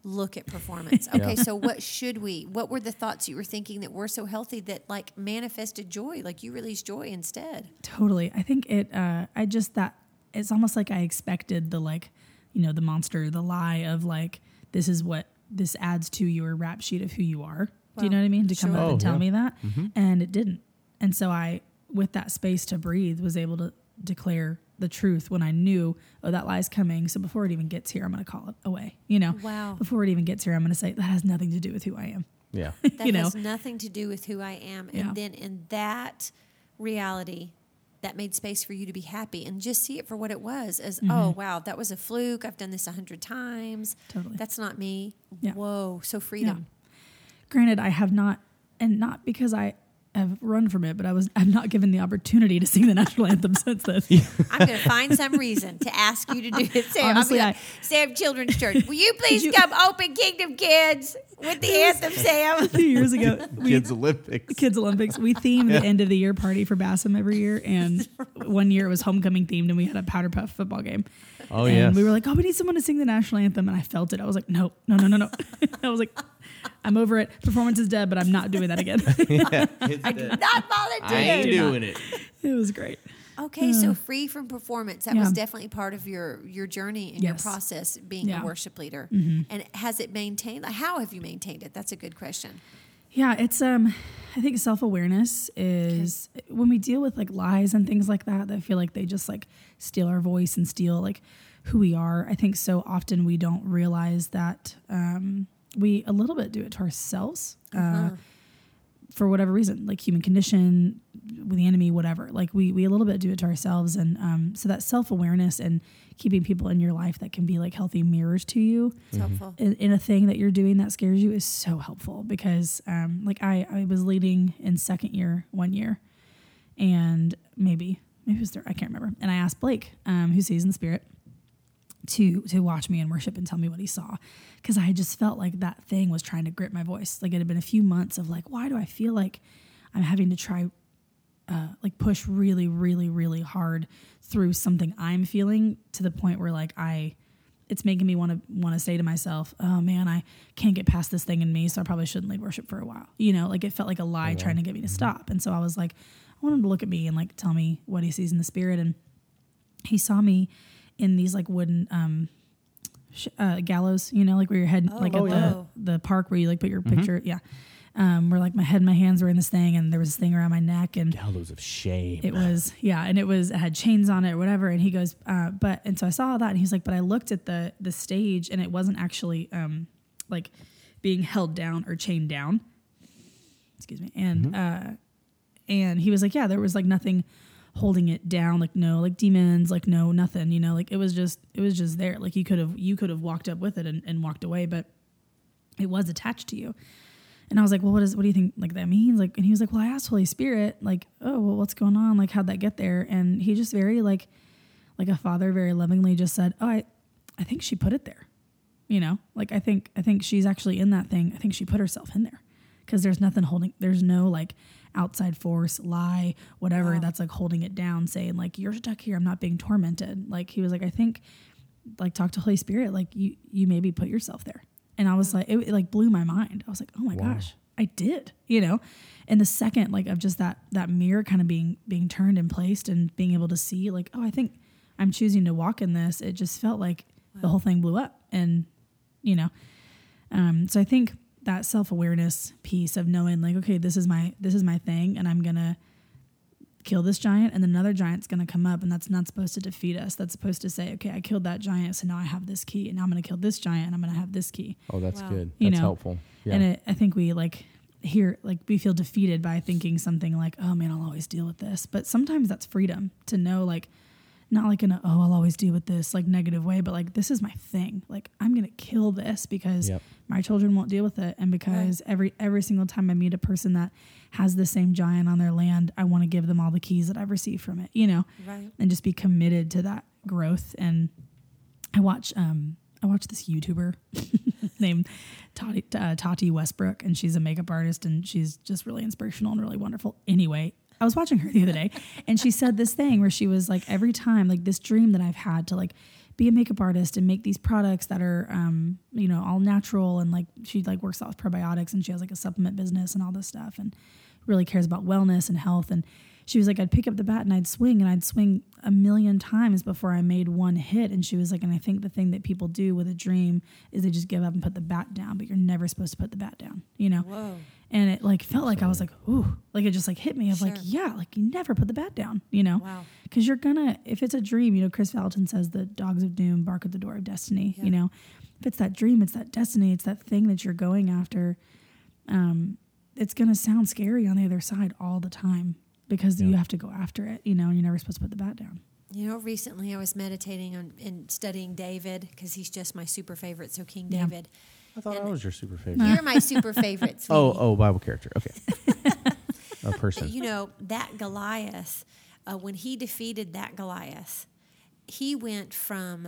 look at performance. Okay, so what should we? What were the thoughts you were thinking that were so healthy that like manifested joy? Like you released joy instead. totally. I think it. uh I just that it's almost like I expected the like you know the monster, the lie of like this is what this adds to your rap sheet of who you are. Do you know what I mean? To come Sure. up Oh, and tell yeah. me that, mm-hmm. and it didn't. And so I, with that space to breathe, was able to declare the truth when I knew, oh, that lie's coming. So before it even gets here, I'm going to call it away. You know, Wow. Before it even gets here, I'm going to say that has nothing to do with who I am. Yeah. That You know. has nothing to do with who I am. And Yeah. then in that reality, that made space for you to be happy and just see it for what it was as, oh, mm-hmm. wow, that was a fluke. I've done this a hundred times. Totally. That's not me. Yeah. Whoa. So freedom. Granted, I have not, and not because I have run from it, but I was I've not given the opportunity to sing the national anthem since then. I'm going to find some reason to ask you to do it. Sam, Honestly, I'll be like, Sam Children's Church, will you please you- come open Kingdom Kids with the anthem, Sam? A few years ago, we, Kids Olympics. Kids Olympics. We themed the end of the year party for Bassam every year, and one year it was homecoming themed, and we had a powder puff football game. Oh, yeah. and yes. we were like, "Oh, we need someone to sing the national anthem," and I felt it. I was like, "No, no, no, no, no." I was like, "I'm over it. Performance is dead, but I'm not doing that again." Not volunteer. I ain't doing it. it was great. Okay, so free from performance. That Yeah. was definitely part of your your journey and Yes. your process being Yeah. Mm-hmm. a worship leader. And has it maintained? How have you maintained it? That's a good question. Yeah, it's um I think self-awareness is when we deal with like lies and things like that that feel like they just like steal our voice and steal like who we are. I think so often we don't realize that um we a little bit do it to ourselves. Uh for whatever reason, like human condition, with the enemy, whatever. Like we we a little bit do it to ourselves, and um, so that self awareness and keeping people in your life that can be like healthy mirrors to you It's helpful. in, in a thing that you're doing that scares you is so helpful because um, like I, I was leading in second year one year and maybe maybe it was third I can't remember and I asked Blake um, who sees in the spirit to to watch me in worship and tell me what he saw because I just felt like that thing was trying to grip my voice like it had been a few months of like why do I feel like I'm having to try uh, like push really, really, really hard through something I'm feeling to the point where like I, it's making me want to want to say to myself, oh man, I can't get past this thing in me, so I probably shouldn't lead worship for a while. You know, like it felt like a lie trying to get me to stop. And so I was like, I want him to look at me and like tell me what he sees in the spirit. And he saw me in these like wooden um sh- uh, gallows, you know, like where your head like at Oh, yeah. the the park where you like put your picture, yeah. Um, where like my head and my hands were in this thing, and there was this thing around my neck, and Gallows of shame. it was yeah, and it was it had chains on it or whatever. And he goes, uh, but and so I saw that, and he's like, but I looked at the the stage, and it wasn't actually um like being held down or chained down. Excuse me, and uh, and he was like, yeah, there was like nothing holding it down, like no like demons, like no nothing, you know, like it was just it was just there. Like you could have you could have walked up with it and, and walked away, but it was attached to you. And I was like, well, what is, what do you think like that means? Like, and he was like, well, I asked Holy Spirit, like, oh, well, what's going on? Like, how'd that get there? And he just very like, like a father, very lovingly just said, oh, I, I think she put it there. You know, like I think, I think she's actually in that thing. I think she put herself in there because there's nothing holding, there's no like outside force, lie, whatever Wow. that's like holding it down, saying like you're stuck here, I'm not being tormented. Like he was like, I think like talk to Holy Spirit, like you you maybe put yourself there. And I was like, it, it like blew my mind. I was like, oh my Wow. gosh, I did, you know. And the second like of just that that mirror kind of being being turned and placed and being able to see like, oh, I think I'm choosing to walk in this. It just felt like the whole thing blew up, and you know, um, so I think that self awareness piece of knowing like, okay, this is my this is my thing, and I'm gonna kill this giant, and then another giant's gonna come up, and that's not supposed to defeat us. That's supposed to say, okay, I killed that giant, so now I have this key, and now I'm gonna kill this giant, and I'm gonna have this key. Oh, that's Wow. good. You That's know, helpful. Yeah. And it, I think we like here, like we feel defeated by thinking something like, oh man, I'll always deal with this. But sometimes that's freedom to know, like, not like in a, oh, I'll always deal with this, like negative way, but like, this is my thing. Like, I'm going to kill this because Yep. My children won't deal with it. And because every, every single time I meet a person that has the same giant on their land, I want to give them all the keys that I've received from it, you know? Right. and just be committed to that growth. And I watch um I watch this YouTuber named Tati, uh, Tati Westbrook, and she's a makeup artist, and she's just really inspirational and really wonderful. Anyway, I was watching her the other day, and she said this thing where she was like, every time, like this dream that I've had to like be a makeup artist and make these products that are um you know all natural and like she like works out with probiotics and she has like a supplement business and all this stuff and really cares about wellness and health. And she was like I'd pick up the bat and I'd swing and I'd swing a million times before I made one hit. And she was like and I think the thing that people do with a dream is they just give up and put the bat down but you're never supposed to put the bat down you know? Whoa. And it like felt like I was like ooh like it just like hit me of like yeah like you never put the bat down you know Wow. because you're gonna if it's a dream you know Kris Vallotton says the dogs of doom bark at the door of destiny Yeah. you know if it's that dream it's that destiny it's that thing that you're going after um it's gonna sound scary on the other side all the time because you have to go after it you know and you're never supposed to put the bat down You know, recently I was meditating on and studying David because he's just my super favorite. So King Yeah. David, I thought and- I was your super favorite. you're my super favorite. oh, oh, Bible character. Okay. A person. you know that Goliath, uh, when he defeated that Goliath, he went from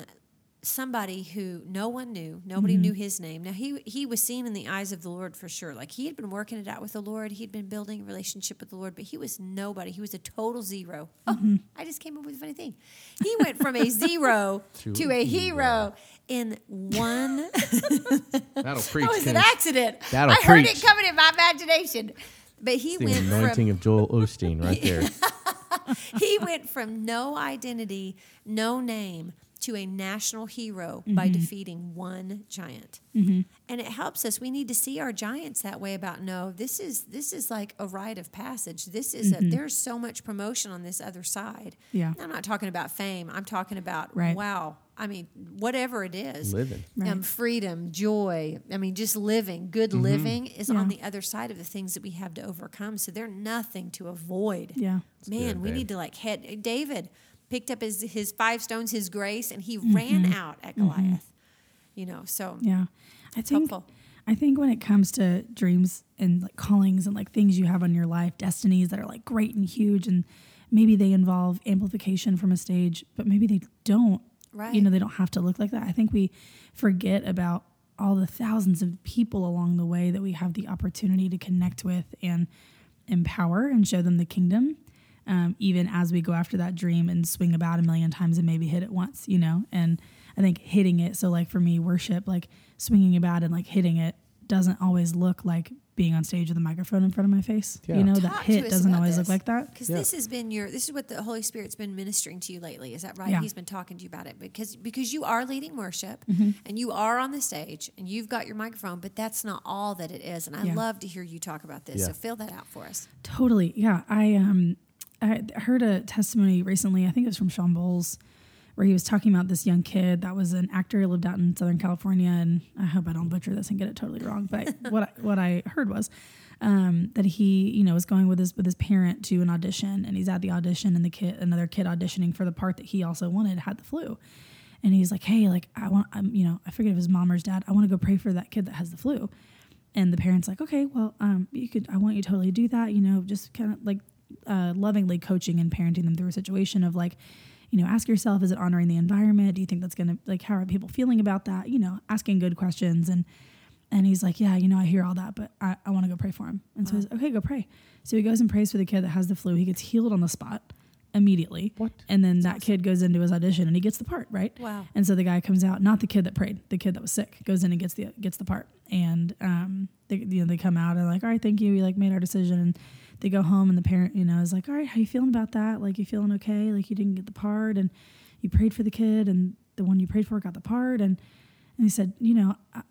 somebody who no one knew, nobody Mm-hmm. knew his name. Now he he was seen in the eyes of the Lord for sure. Like he had been working it out with the Lord, he'd been building a relationship with the Lord, but he was nobody. He was a total 0 Mm-hmm. Oh, I just came up with a funny thing. He went from a zero To to, a hero. hero in one That'll preach. That was an accident. That'll I heard preach. it coming in my imagination. But he the went anointing from of Joel Osteen right there. he went from no identity, no name to a national hero by defeating one giant. And it helps us. We need to see our giants that way about no, this is this is like a rite of passage. This is a there's so much promotion on this other side. Yeah. I'm not talking about fame. I'm talking about Right. wow. I mean, whatever it is. Living. Right. Um, freedom, joy. I mean, just living, good Mm-hmm. living is Yeah. on the other side of the things that we have to overcome. So they're nothing to avoid. yeah Man, good, we babe. need to like head. David picked up his his five stones, his grace, and he Mm-hmm. ran out at Goliath. You know, so yeah i think helpful. I think when it comes to dreams and like callings and like things you have on your life, destinies that are like great and huge, and maybe they involve amplification from a stage, but maybe they don't. Right. You know, they don't have to look like that. I think we forget about all the thousands of people along the way that we have the opportunity to connect with and empower and show them the kingdom. Um, even as we go after that dream and swing about a million times and maybe hit it once, you know? And I think hitting it, so like for me, worship, like swinging about and like hitting it doesn't always look like being on stage with a microphone in front of my face. Yeah. You know, that Talk to hit doesn't always this. look like that. Because Yeah. this has been your this is what the Holy Spirit's been ministering to you lately. Is that right? Yeah. He's been talking to you about it because because you are leading worship Mm-hmm. and you are on the stage and you've got your microphone, but that's not all that it is. And I Yeah. love to hear you talk about this. Yeah. So fill that out for us. Totally. Yeah. I um I heard a testimony recently, I think it was from Shawn Bolz, where he was talking about this young kid that was an actor, who lived out in Southern California, and I hope I don't butcher this and get it totally wrong. But what I, what I heard was um, that he, you know, was going with his with his parent to an audition, and he's at the audition, and the kid, another kid auditioning for the part that he also wanted, had the flu, and he's like, hey, like I want, I'm, you know, I forget if his mom or his dad, I want to go pray for that kid that has the flu, and the parents like, okay, well, um, you could, I want you to totally do that, you know, just kind of like uh, lovingly coaching and parenting them through a situation of like, you know, ask yourself, is it honoring the environment? Do you think that's gonna like how are people feeling about that? You know, asking good questions and And he's like, Yeah, you know, I hear all that, but I, I want to go pray for him. And so he's okay, go pray. So he goes and prays for the kid that has the flu. He gets healed on the spot immediately. What? And then that kid goes into his audition and he gets the part, right? Wow. And so the guy comes out, not the kid that prayed, the kid that was sick, goes in and gets the gets the part. And um, they you know they come out and like, all right, thank you, we like made our decision. And they go home and the parent, you know, is like, all right, how you feeling about that? Like, you feeling okay? Like you didn't get the part and you prayed for the kid and the one you prayed for got the part. And and he said, you know, I,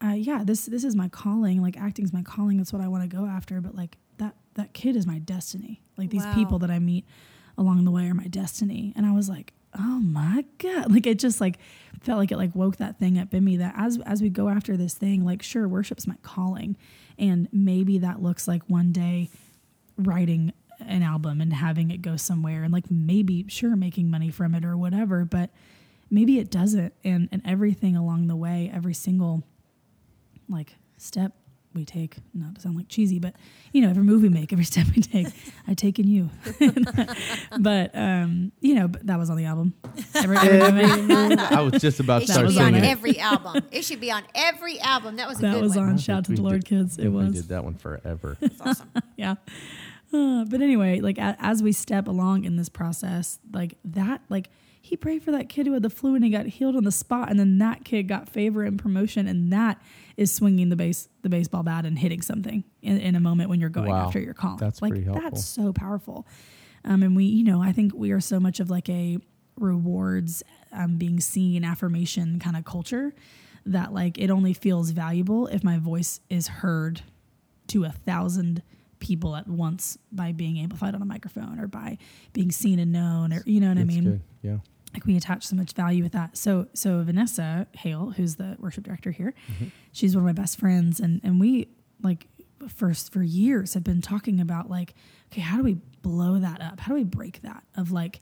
I, yeah, this this is my calling. Like acting's my calling. That's what I want to go after. But like that that kid is my destiny. Like these Wow. people that I meet along the way are my destiny. And I was like, oh my god! Like it just like felt like it like woke that thing up in me that as as we go after this thing, like sure, worship's my calling, and maybe that looks like one day writing an album and having it go somewhere and like maybe sure making money from it or whatever but maybe it doesn't. And and everything along the way every single like step we take not to sound like cheesy but you know every move we make every step we take i take in you but um you know but that was on the album every, every moment I was just about It to should start was be on it. every album. It should be on every album. That was a that good was one. on I shout to the lord did- kids it was. We was did that one forever. That's awesome. yeah. Uh, but anyway, like a, as we step along in this process, like that, like he prayed for that kid who had the flu and he got healed on the spot, and then that kid got favor and promotion, and that is swinging the base the baseball bat and hitting something in, in a moment when you're going Wow. after your calling. That's like that's so powerful. Um, and we, you know, I think we are so much of like a rewards, um, being seen, affirmation kind of culture that like it only feels valuable if my voice is heard to a thousand people at once by being amplified on a microphone or by being seen and known or you know what I mean? good. Yeah. Like we attach so much value with that. So so Vanessa Hale, who's the worship director here, mm-hmm. she's one of my best friends, and and we like first for years have been talking about like, okay, how do we blow that up? How do we break that of like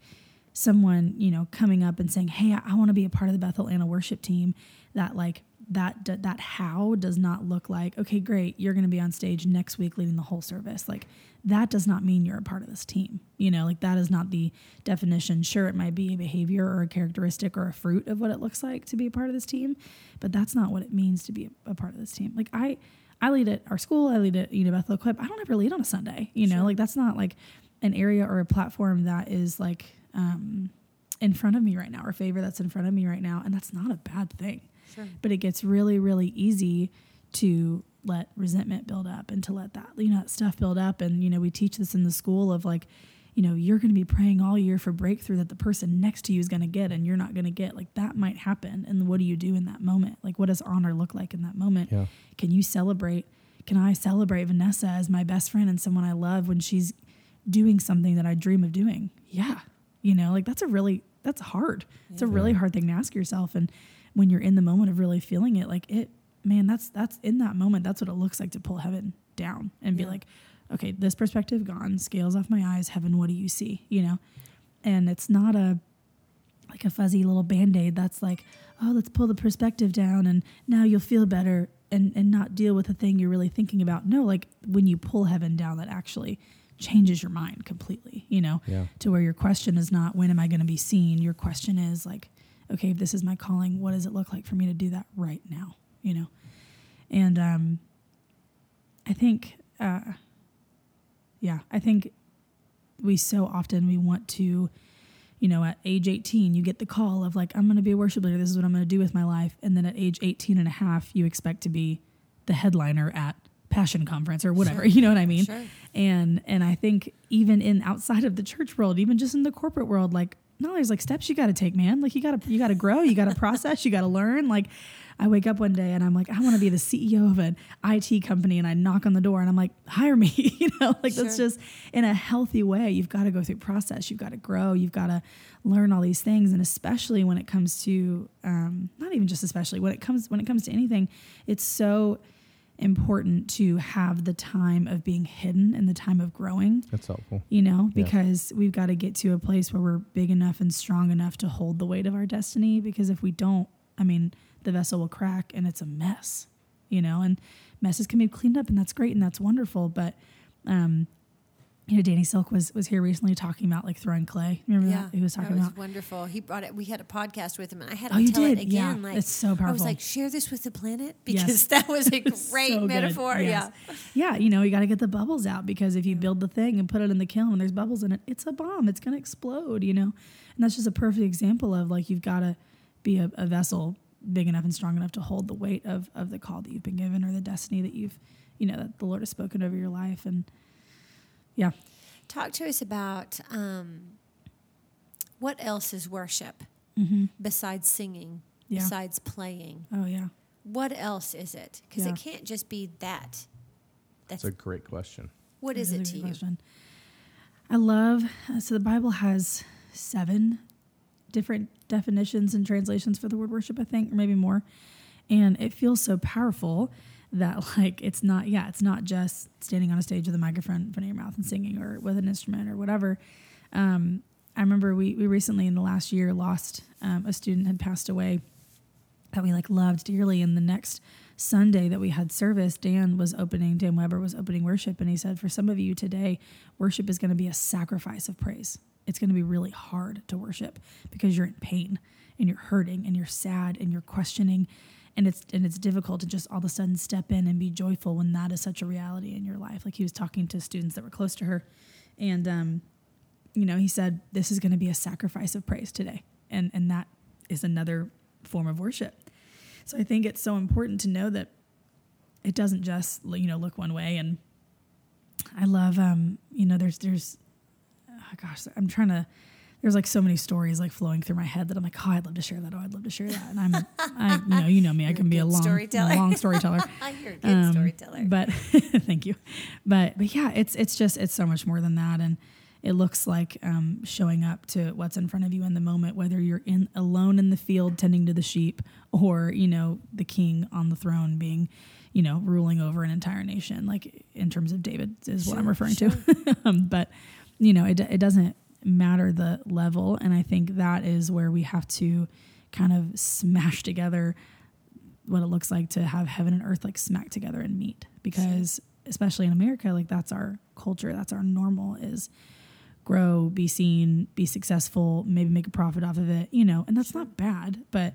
someone you know coming up and saying, hey, I, I want to be a part of the Bethel Atlanta worship team. That like that d- that how does not look like okay, great, you're going to be on stage next week leading the whole service. Like that does not mean you're a part of this team. You know, like that is not the definition. Sure, it might be a behavior or a characteristic or a fruit of what it looks like to be a part of this team, but that's not what it means to be a, a part of this team. Like I, I lead at our school. I lead at you know Bethel Equip. I don't ever lead on a Sunday. You know, like that's not like an area or a platform that is like um, in front of me right now or favor that's in front of me right now, and that's not a bad thing. Sure. But it gets really, really easy to let resentment build up and to let that you know that stuff build up. And you know we teach this in the school of like, you know, you're going to be praying all year for breakthrough that the person next to you is going to get, and you're not going to get. Like that might happen, and what do you do in that moment? Like what does honor look like in that moment? Yeah. Can you celebrate? Can I celebrate Vanessa as my best friend and someone I love when she's doing something that I dream of doing? Yeah. You know, like that's a really that's hard. It's a really hard thing to ask yourself and when you're in the moment of really feeling it, like it man, that's that's in that moment, that's what it looks like to pull heaven down and be like, okay, this perspective gone, scales off my eyes, heaven, what do you see? You know? And it's not a like a fuzzy little band-aid that's like oh let's pull the perspective down and now you'll feel better and and not deal with the thing you're really thinking about no like when you pull heaven down that actually changes your mind completely you know Yeah. to where your question is not when am i going to be seen your question is like okay if this is my calling what does it look like for me to do that right now you know and um i think uh yeah i think we so often we want to you know at age 18 you get the call of like i'm going to be a worship leader this is what i'm going to do with my life and then at age 18 and a half you expect to be the headliner at passion conference or whatever Sure. you know what i mean Sure. and and i think even in outside of the church world even just in the corporate world like no there's like steps you got to take man like you got to you got to grow you got to process you got to learn like i wake up one day and i'm like i want to be the ceo of an it company and i knock on the door and i'm like hire me you know like that's just in a healthy way you've got to go through process you've got to grow you've got to learn all these things and especially when it comes to um, not even just especially when it comes when it comes to anything it's so important to have the time of being hidden and the time of growing That's helpful. you know Yeah. because we've got to get to a place where we're big enough and strong enough to hold the weight of our destiny because if we don't i mean the vessel will crack and it's a mess you know and messes can be cleaned up and that's great and that's wonderful but um you know, Danny Silk was was here recently talking about like throwing clay. Remember that? He was talking that was about wonderful. He brought it. We had a podcast with him, and I had Oh, to you tell did? it again. Yeah. Like It's so powerful. I was like, share this with the planet Yes. because that was a great so metaphor. Yes. Yeah. Yeah, you know, you got to get the bubbles out because if you build the thing and put it in the kiln and there's bubbles in it, it's a bomb. It's going to explode, you know? And that's just a perfect example of like you've got to be a, a vessel big enough and strong enough to hold the weight of, of the call that you've been given or the destiny that you've, you know, that the Lord has spoken over your life. And yeah. Talk to us about um, what else is worship besides singing, Mm-hmm. Yeah. besides playing. Oh, yeah. What else is it? Because Yeah. it can't just be that. That's That's a great question. what is That it to you? question. I love so the Bible has seven different definitions and translations for the word worship, I think, or maybe more. And it feels so powerful that like it's not yeah, it's not just standing on a stage with a microphone in front of your mouth and singing or with an instrument or whatever. Um, I remember we we recently in the last year lost um, a student had passed away that we like loved dearly. And the next Sunday that we had service, Dan was opening, Dan Weber was opening worship, and he said, For some of you today, worship is going to be a sacrifice of praise. It's going to be really hard to worship because you're in pain and you're hurting and you're sad and you're questioning. And it's and it's difficult to just all of a sudden step in and be joyful when that is such a reality in your life. Like he was talking to students that were close to her, and um, you know, he said, This is going to be a sacrifice of praise today. And and that is another form of worship. So I think it's so important to know that it doesn't just you know look one way. And I love um you know there's there's oh gosh I'm trying to there's like so many stories like flowing through my head that I'm like oh I'd love to share that oh I'd love to share that and I'm I you know you know me I You're a can be a long storyteller. long storyteller. You're a good Um, storyteller. But thank you. But but yeah, it's it's just it's so much more than that, and it looks like um, showing up to what's in front of you in the moment, whether you're in alone in the field tending to the sheep, or you know the king on the throne being, you know, ruling over an entire nation. Like in terms of David is what I'm referring sure. to. um, but you know, it it doesn't matter the level, and I think that is where we have to kind of smash together what it looks like to have heaven and earth like smack together and meet. Because especially in america like that's our culture that's our normal is grow be seen be successful maybe make a profit off of it you know? And that's not bad but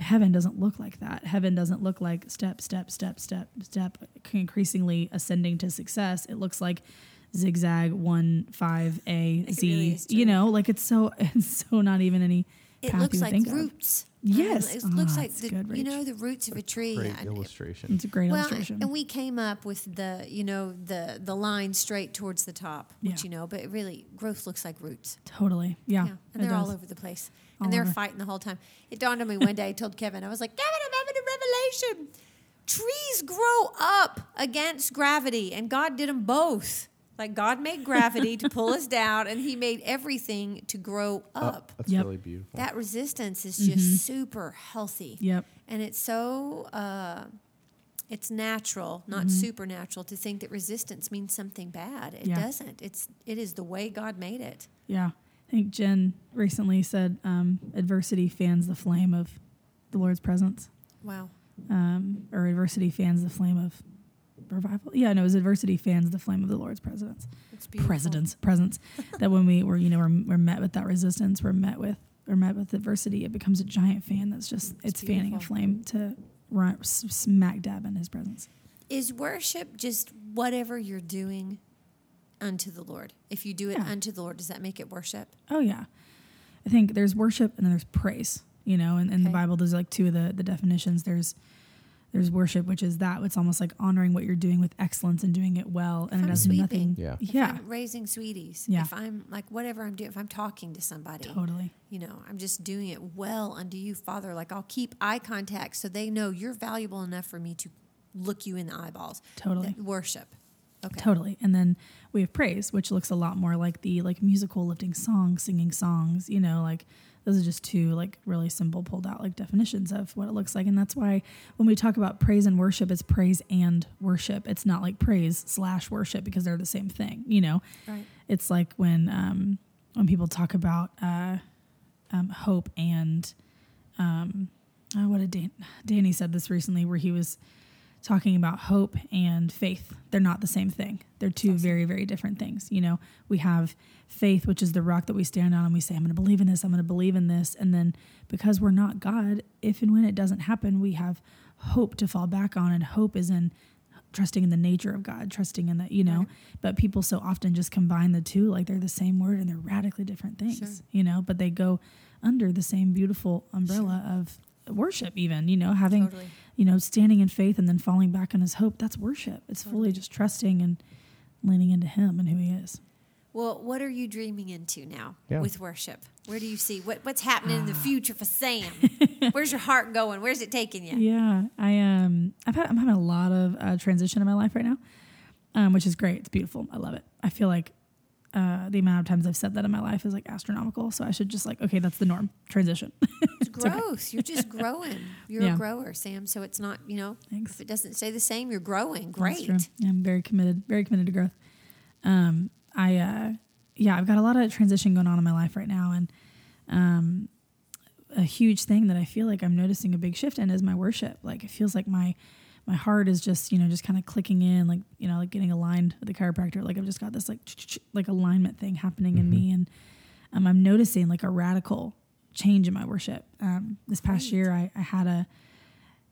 heaven doesn't look like that. Heaven doesn't look like step step step step step increasingly ascending to success. It looks like zigzag one five a z. Really you know like it's so it's so not even any it path looks you like think of. roots. Yes. it looks ah, like the good, you know the roots of a tree. Great and- illustration. it's a great well, illustration and we came up with the you know the the line straight towards the top, which Yeah. you know, but it really growth looks like roots. totally yeah, Yeah, and they're all over the place. All and they're over. fighting the whole time. It dawned on me one day. I told Kevin, I was like, Kevin, I'm having a revelation. Trees grow up against gravity, and God did them both. Like God made gravity to pull us down, and He made everything to grow Oh, up. that's Yep. really beautiful. That resistance is just super healthy. Yep. And it's so uh, it's natural, not Mm-hmm. supernatural, to think that resistance means something bad. It Yeah. doesn't. It's it is the way God made it. Yeah. I think Jen recently said um, adversity fans the flame of the Lord's presence, Wow. um, or adversity fans the flame of revival. Yeah, no, it was adversity fans the flame of the Lord's presence. It's. President's presence. that when we were, you know, we're, we're met with that resistance, we're met with, we're met with adversity. It becomes a giant fan that's just it's, fanning a flame to run, smack dab in His presence. Is worship just whatever you're doing unto the Lord? If you do it Yeah. unto the Lord, does that make it worship? Oh yeah, I think there's worship and then there's praise. You know, and in the Okay. Bible, there's like two of the the definitions. There's there's worship, which is that it's almost like honoring what you're doing with excellence and doing it well, and If it I'm has sweeping, nothing. Yeah. If yeah, I'm raising sweeties. Yeah. If I'm like whatever I'm doing, if I'm talking to somebody, totally. you know, I'm just doing it well unto you, Father. Like I'll keep eye contact so they know you're valuable enough for me to look you in the eyeballs. Totally. That- worship. Okay. Totally. And then we have praise, which looks a lot more like the like musical lifting songs, singing songs, you know, like those are just two like really simple pulled out like definitions of what it looks like. And that's why when we talk about praise and worship, it's praise and worship. It's not like praise slash worship because they're the same thing, you know. Right. It's like when um when people talk about uh um hope and um oh, what did Dan- Danny said this recently where he was talking about hope and faith. They're not the same thing. They're two very, very different things. You know, we have faith, which is the rock that we stand on and we say, I'm going to believe in this, I'm going to believe in this. And then because we're not God, if and when it doesn't happen, we have hope to fall back on. And hope is in trusting in the nature of God, trusting in that, you know. Right. But people so often just combine the two like they're the same word and they're radically different things, sure. you know, but they go under the same beautiful umbrella sure. of worship even you know having totally. you know standing in faith and then falling back on his hope that's worship it's totally. fully just trusting and leaning into him and who he is well what are you dreaming into now yeah. with worship where do you see what, what's happening in the future for sam where's your heart going where's it taking you yeah i um i've had i'm having a lot of uh, transition in my life right now um, which is great it's beautiful i love it i feel like uh, the amount of times I've said that in my life is like astronomical. So I should just like, okay, that's the norm. Transition. it's growth. You're just growing. You're yeah. a grower, Sam. So it's not, you know, Thanks. if it doesn't stay the same, you're growing. Great. Yeah, I'm very committed, very committed to growth. Um, I, uh, yeah, I've got a lot of transition going on in my life right now. And, um, a huge thing that I feel like I'm noticing a big shift in is my worship. Like it feels like my my heart is just you know just kind of clicking in like you know like getting aligned with the chiropractor like i've just got this like like alignment thing happening mm-hmm. in me mm-hmm. and um, i'm noticing like a radical change in my worship um, this past right. year I, I, had a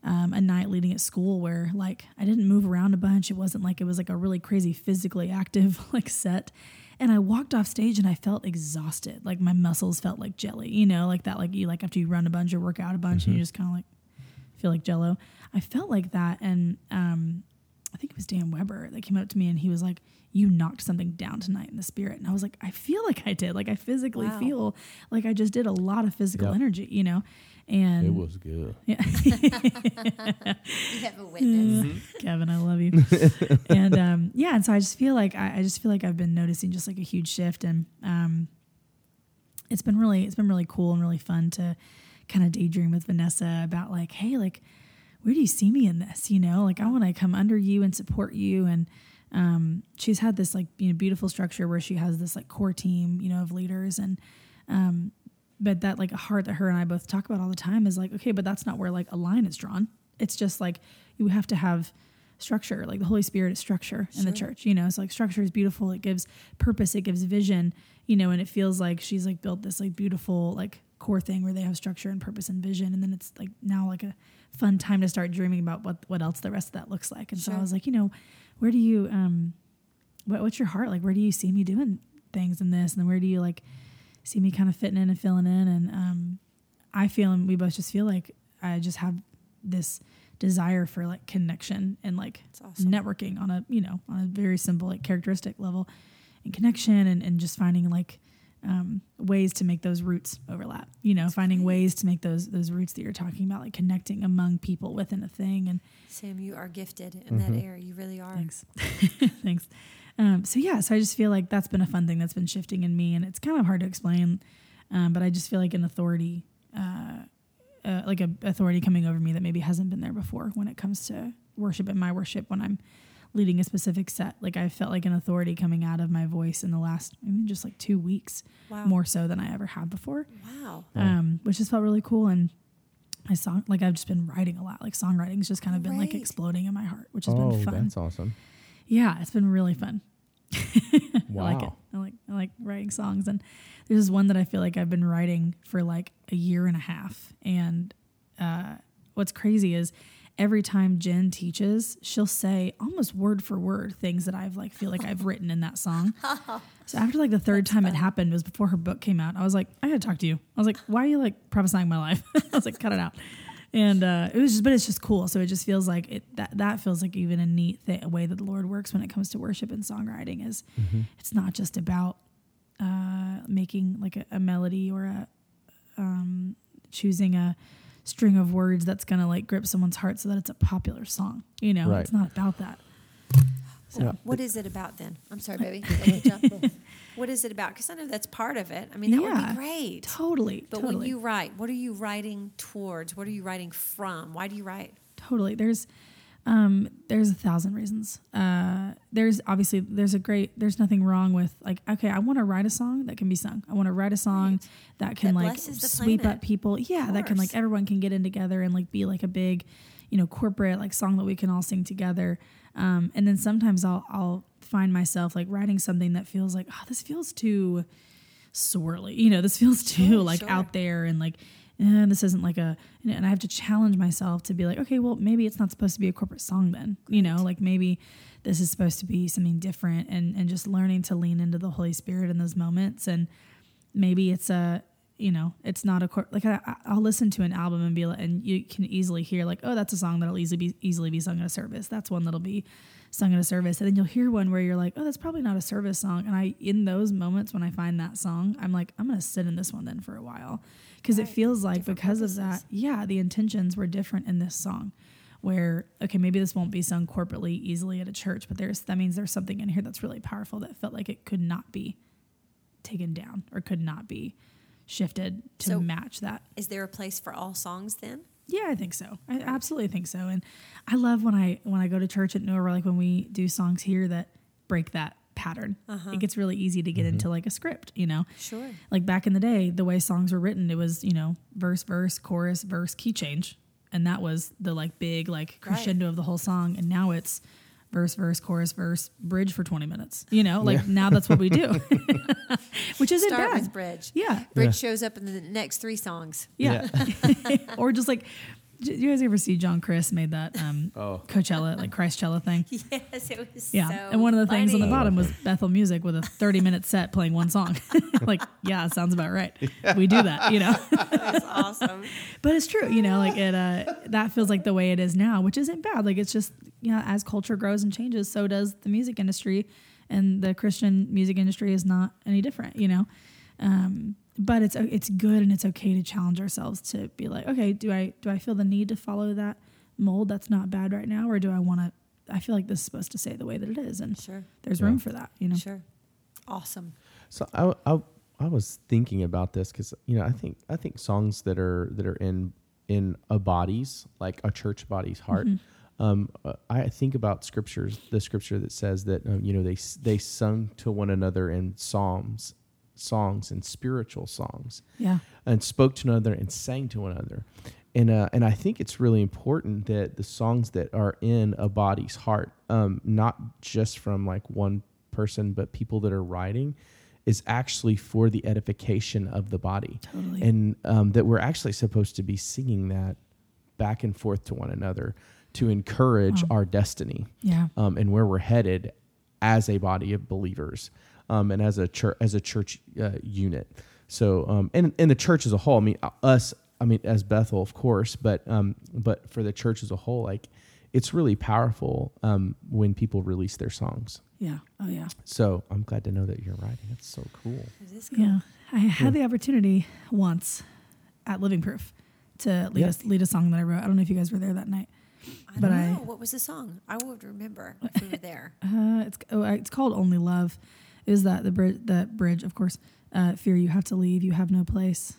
um, a night leading at school where like i didn't move around a bunch it wasn't like it was like a really crazy physically active like set and i walked off stage and i felt exhausted like my muscles felt like jelly you know like that like you like after you run a bunch or work out a bunch mm-hmm. and you just kind of like feel like jello I felt like that. And um, I think it was Dan Weber that came up to me and he was like, You knocked something down tonight in the spirit. And I was like, I feel like I did. Like I physically wow. feel like I just did a lot of physical yep. energy, you know? And it was good. Yeah. you have a witness. Mm-hmm. Kevin, I love you. and um, yeah, and so I just feel like I, I, just feel like I've been noticing just like a huge shift and um, it's been really it's been really cool and really fun to kind of daydream with Vanessa about like, hey, like where do you see me in this? You know, like I want to come under you and support you. And um, she's had this like you know beautiful structure where she has this like core team, you know, of leaders and um, but that like a heart that her and I both talk about all the time is like, okay, but that's not where like a line is drawn. It's just like you have to have structure. Like the Holy Spirit is structure in the church, you know. It's like structure is beautiful. It gives purpose. It gives vision, you know. And it feels like she's like built this like beautiful like core thing where they have structure and purpose and vision. And then it's like now like a fun time to start dreaming about what what else the rest of that looks like. And sure. so I was like, you know, where do you um, what, what's your heart like? Where do you see me doing things in this, and then where do you like see me kind of fitting in and filling in? And um, I feel, and we both just feel like I just have this desire for like connection and like awesome. networking on a you know on a very simple like characteristic level and connection and, and just finding like um, ways to make those roots overlap. You know, That's finding great. ways to make those those roots that you're talking about, like connecting among people within a thing. And Sam, you are gifted in mm-hmm. that area. You really are. Thanks. Thanks. Um, so yeah, so I just feel like that's been a fun thing that's been shifting in me, and it's kind of hard to explain, um, but I just feel like an authority, uh, uh, like a authority coming over me that maybe hasn't been there before when it comes to worship and my worship when I'm leading a specific set. Like I felt like an authority coming out of my voice in the last I mean, just like two weeks, wow. more so than I ever have before. Wow. Um, which just felt really cool. And I saw like I've just been writing a lot. Like songwriting's just kind of been like exploding in my heart, which has oh, been fun. That's awesome. Yeah, it's been really fun. wow. I like it. I like I like writing songs and there's one that I feel like I've been writing for like a year and a half. And uh, what's crazy is every time Jen teaches, she'll say almost word for word things that I've like feel like I've written in that song. So after like the third That's time fun. it happened was before her book came out. I was like, I gotta talk to you. I was like, why are you like prophesying my life? I was like, cut it out. And uh, it was just, but it's just cool. So it just feels like it that that feels like even a neat th- a way that the Lord works when it comes to worship and songwriting is mm-hmm. it's not just about uh, making like a, a melody or a um, choosing a string of words that's going to like grip someone's heart so that it's a popular song. You know, right. it's not about that. So, yeah. what is it about then? I'm sorry, baby. what is it about? Because I know that's part of it. I mean, that yeah, would be great. Totally. But totally. when you write, what are you writing towards? What are you writing from? Why do you write? Totally. There's um, there's a thousand reasons. Uh, there's obviously there's a great there's nothing wrong with like okay I want to write a song that can be sung. I want to write a song right. that can that like sweep planet. up people. Yeah, that can like everyone can get in together and like be like a big, you know, corporate like song that we can all sing together. Um, and then sometimes I'll I'll find myself like writing something that feels like, oh, this feels too swirly. You know, this feels too Sure, like sure. out there and like eh, this isn't like a and I have to challenge myself to be like, okay, well, maybe it's not supposed to be a corporate song then. You know, like maybe this is supposed to be something different and and just learning to lean into the Holy Spirit in those moments and maybe it's a you know it's not a cor- like I, I- I'll listen to an album and be like and you can easily hear like oh that's a song that'll easily be easily be sung at a service. That's one that'll be sung at a service. And then you'll hear one where you're like oh that's probably not a service song. And I in those moments when I find that song I'm like I'm gonna sit in this one then for a while. Because it feels like Different because of that yeah the intentions were different in this song where okay maybe this won't be sung corporately easily at a church but there's that means there's something in here that's really powerful that felt like it could not be taken down or could not be shifted to So- match that. Is there a place for all songs then? Yeah, I think so. I absolutely think so. And I love when I when I go to church at Nora, like when we do songs here that break that pattern. Uh-huh. It gets really easy to get mm-hmm. into like a script, you know. Sure. Like back in the day, the way songs were written, it was, you know, verse, verse, chorus, verse, key change. And that was the like big like crescendo of the whole song. And now it's verse, verse, chorus, verse, bridge for 20 minutes. You know, like now that's what we do. Which isn't Start bad. with Bridge. Yeah. Bridge shows up in the next three songs. Yeah. or just like, do you guys ever see John Crist made that um, Oh. Coachella, like Christchella thing? Yes, it was Yeah. so and one of the things on the bottom was Bethel Music with a 30 minute set playing one song. like, yeah, sounds about right. We do that, you know? That's awesome. but it's true, you know, like it, uh, that feels like the way it is now, which isn't bad. Like it's just, you know, as culture grows and changes, so does the music industry. And the Christian music industry is not any different, you know? Um, but it's it's good and it's okay to challenge ourselves to be like, okay, do I do I feel the need to follow that mold that's not bad right now, or do I want to? I feel like this is supposed to say the way that it is, and Sure. there's Yeah. room for that, you know. Sure. Awesome. So I, I, I was thinking about this because you know I think I think songs that are that are in in a body's like a church body's heart. Um, uh, I think about scriptures, the scripture that says that um, you know they they sung to one another in psalms, songs and spiritual songs Yeah, and spoke to one another and sang to one another. And uh, and I think it's really important that the songs that are in a body's heart, um, not just from like one person, but people that are writing, is actually for the edification of the body, Totally. and um, that we're actually supposed to be singing that back and forth to one another to encourage Wow. our destiny yeah, um, and where we're headed as a body of believers um, and as a church as a church uh, unit. So um, and and the church as a whole. I mean, uh, us. I mean, as Bethel, of course, but um, but for the church as a whole, like it's really powerful um, when people release their songs. yeah. Oh yeah. So I'm glad to know that you're writing. That's so cool. Is cool? Yeah, I had the opportunity once at Living Proof to lead Yeah. us lead a song that I wrote. I don't know if you guys were there that night. I But don't I- know. What was the song? I would remember if we were there. Uh, it's oh, it's called Only Love. Is that the bridge? That bridge, of course. Uh, Fear you have to leave. You have no place.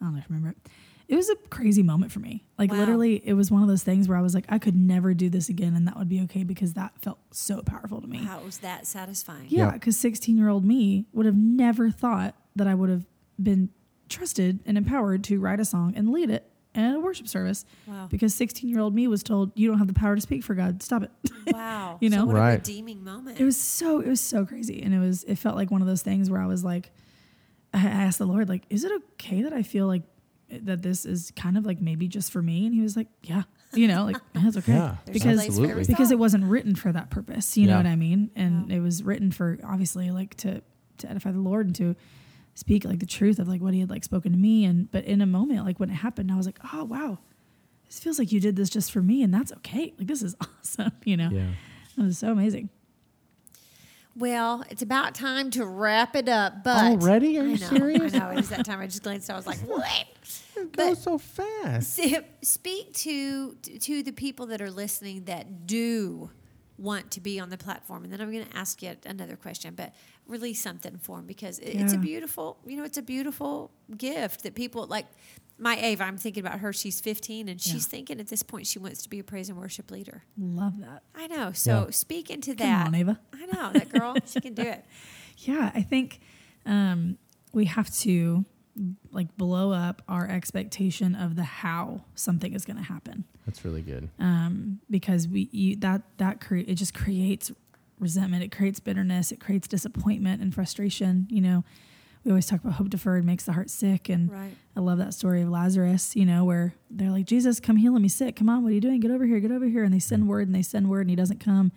I don't know if you remember it. It was a crazy moment for me. Like Wow. literally, it was one of those things where I was like, I could never do this again, and that would be okay because that felt so powerful to me. How was that satisfying? Yeah, Yeah. because 16 year old me would have never thought that I would have been trusted and empowered to write a song and lead it in a worship service. Wow. Because 16 year old me was told, you don't have the power to speak for God. Stop it. Wow. You know? so what Right. a redeeming moment. it was so, it was so crazy. And it was, it felt like one of those things where I was like, I I asked the Lord, like, is it okay that I feel like eh, that this is kind of like maybe just for me? And he was like, yeah, you know, like, that's okay. Yeah, because place because it wasn't written for that purpose. You know what I mean? And it was written for obviously like to to edify the Lord and to speak like the truth of like what he had like spoken to me. And but in a moment, like when it happened, I was like, oh wow, this feels like you did this just for me, and that's okay. Like this is awesome. You know, Yeah. it was so amazing. Well, it's about time to wrap it up. But Already? Are I you know, serious? I know. It was that time. I just glanced. I was like, what? It goes But- so fast. Speak to to the people that are listening that do want to be on the platform, and then I'm going to ask you another question. But release something for them because it, it's a beautiful, you know, it's a beautiful gift that people like. My Ava, I'm thinking about her. She's 15, and she's Yeah. thinking at this point she wants to be a praise and worship leader. Love that. I know. So Yeah. speak into Come that. on, Ava. I know that girl. she can do it. Yeah, I think um, we have to like blow up our expectation of the how something is going to happen That's really good. um, because we you, that that cre- it just creates resentment. It creates bitterness. It creates disappointment and frustration. You know we always talk about hope deferred makes the heart sick. And Right. i love that story of lazarus you know where they're like jesus come heal me sick. Come on. What are you doing? Get over here. Get over here. And they send word and they send word and he doesn't come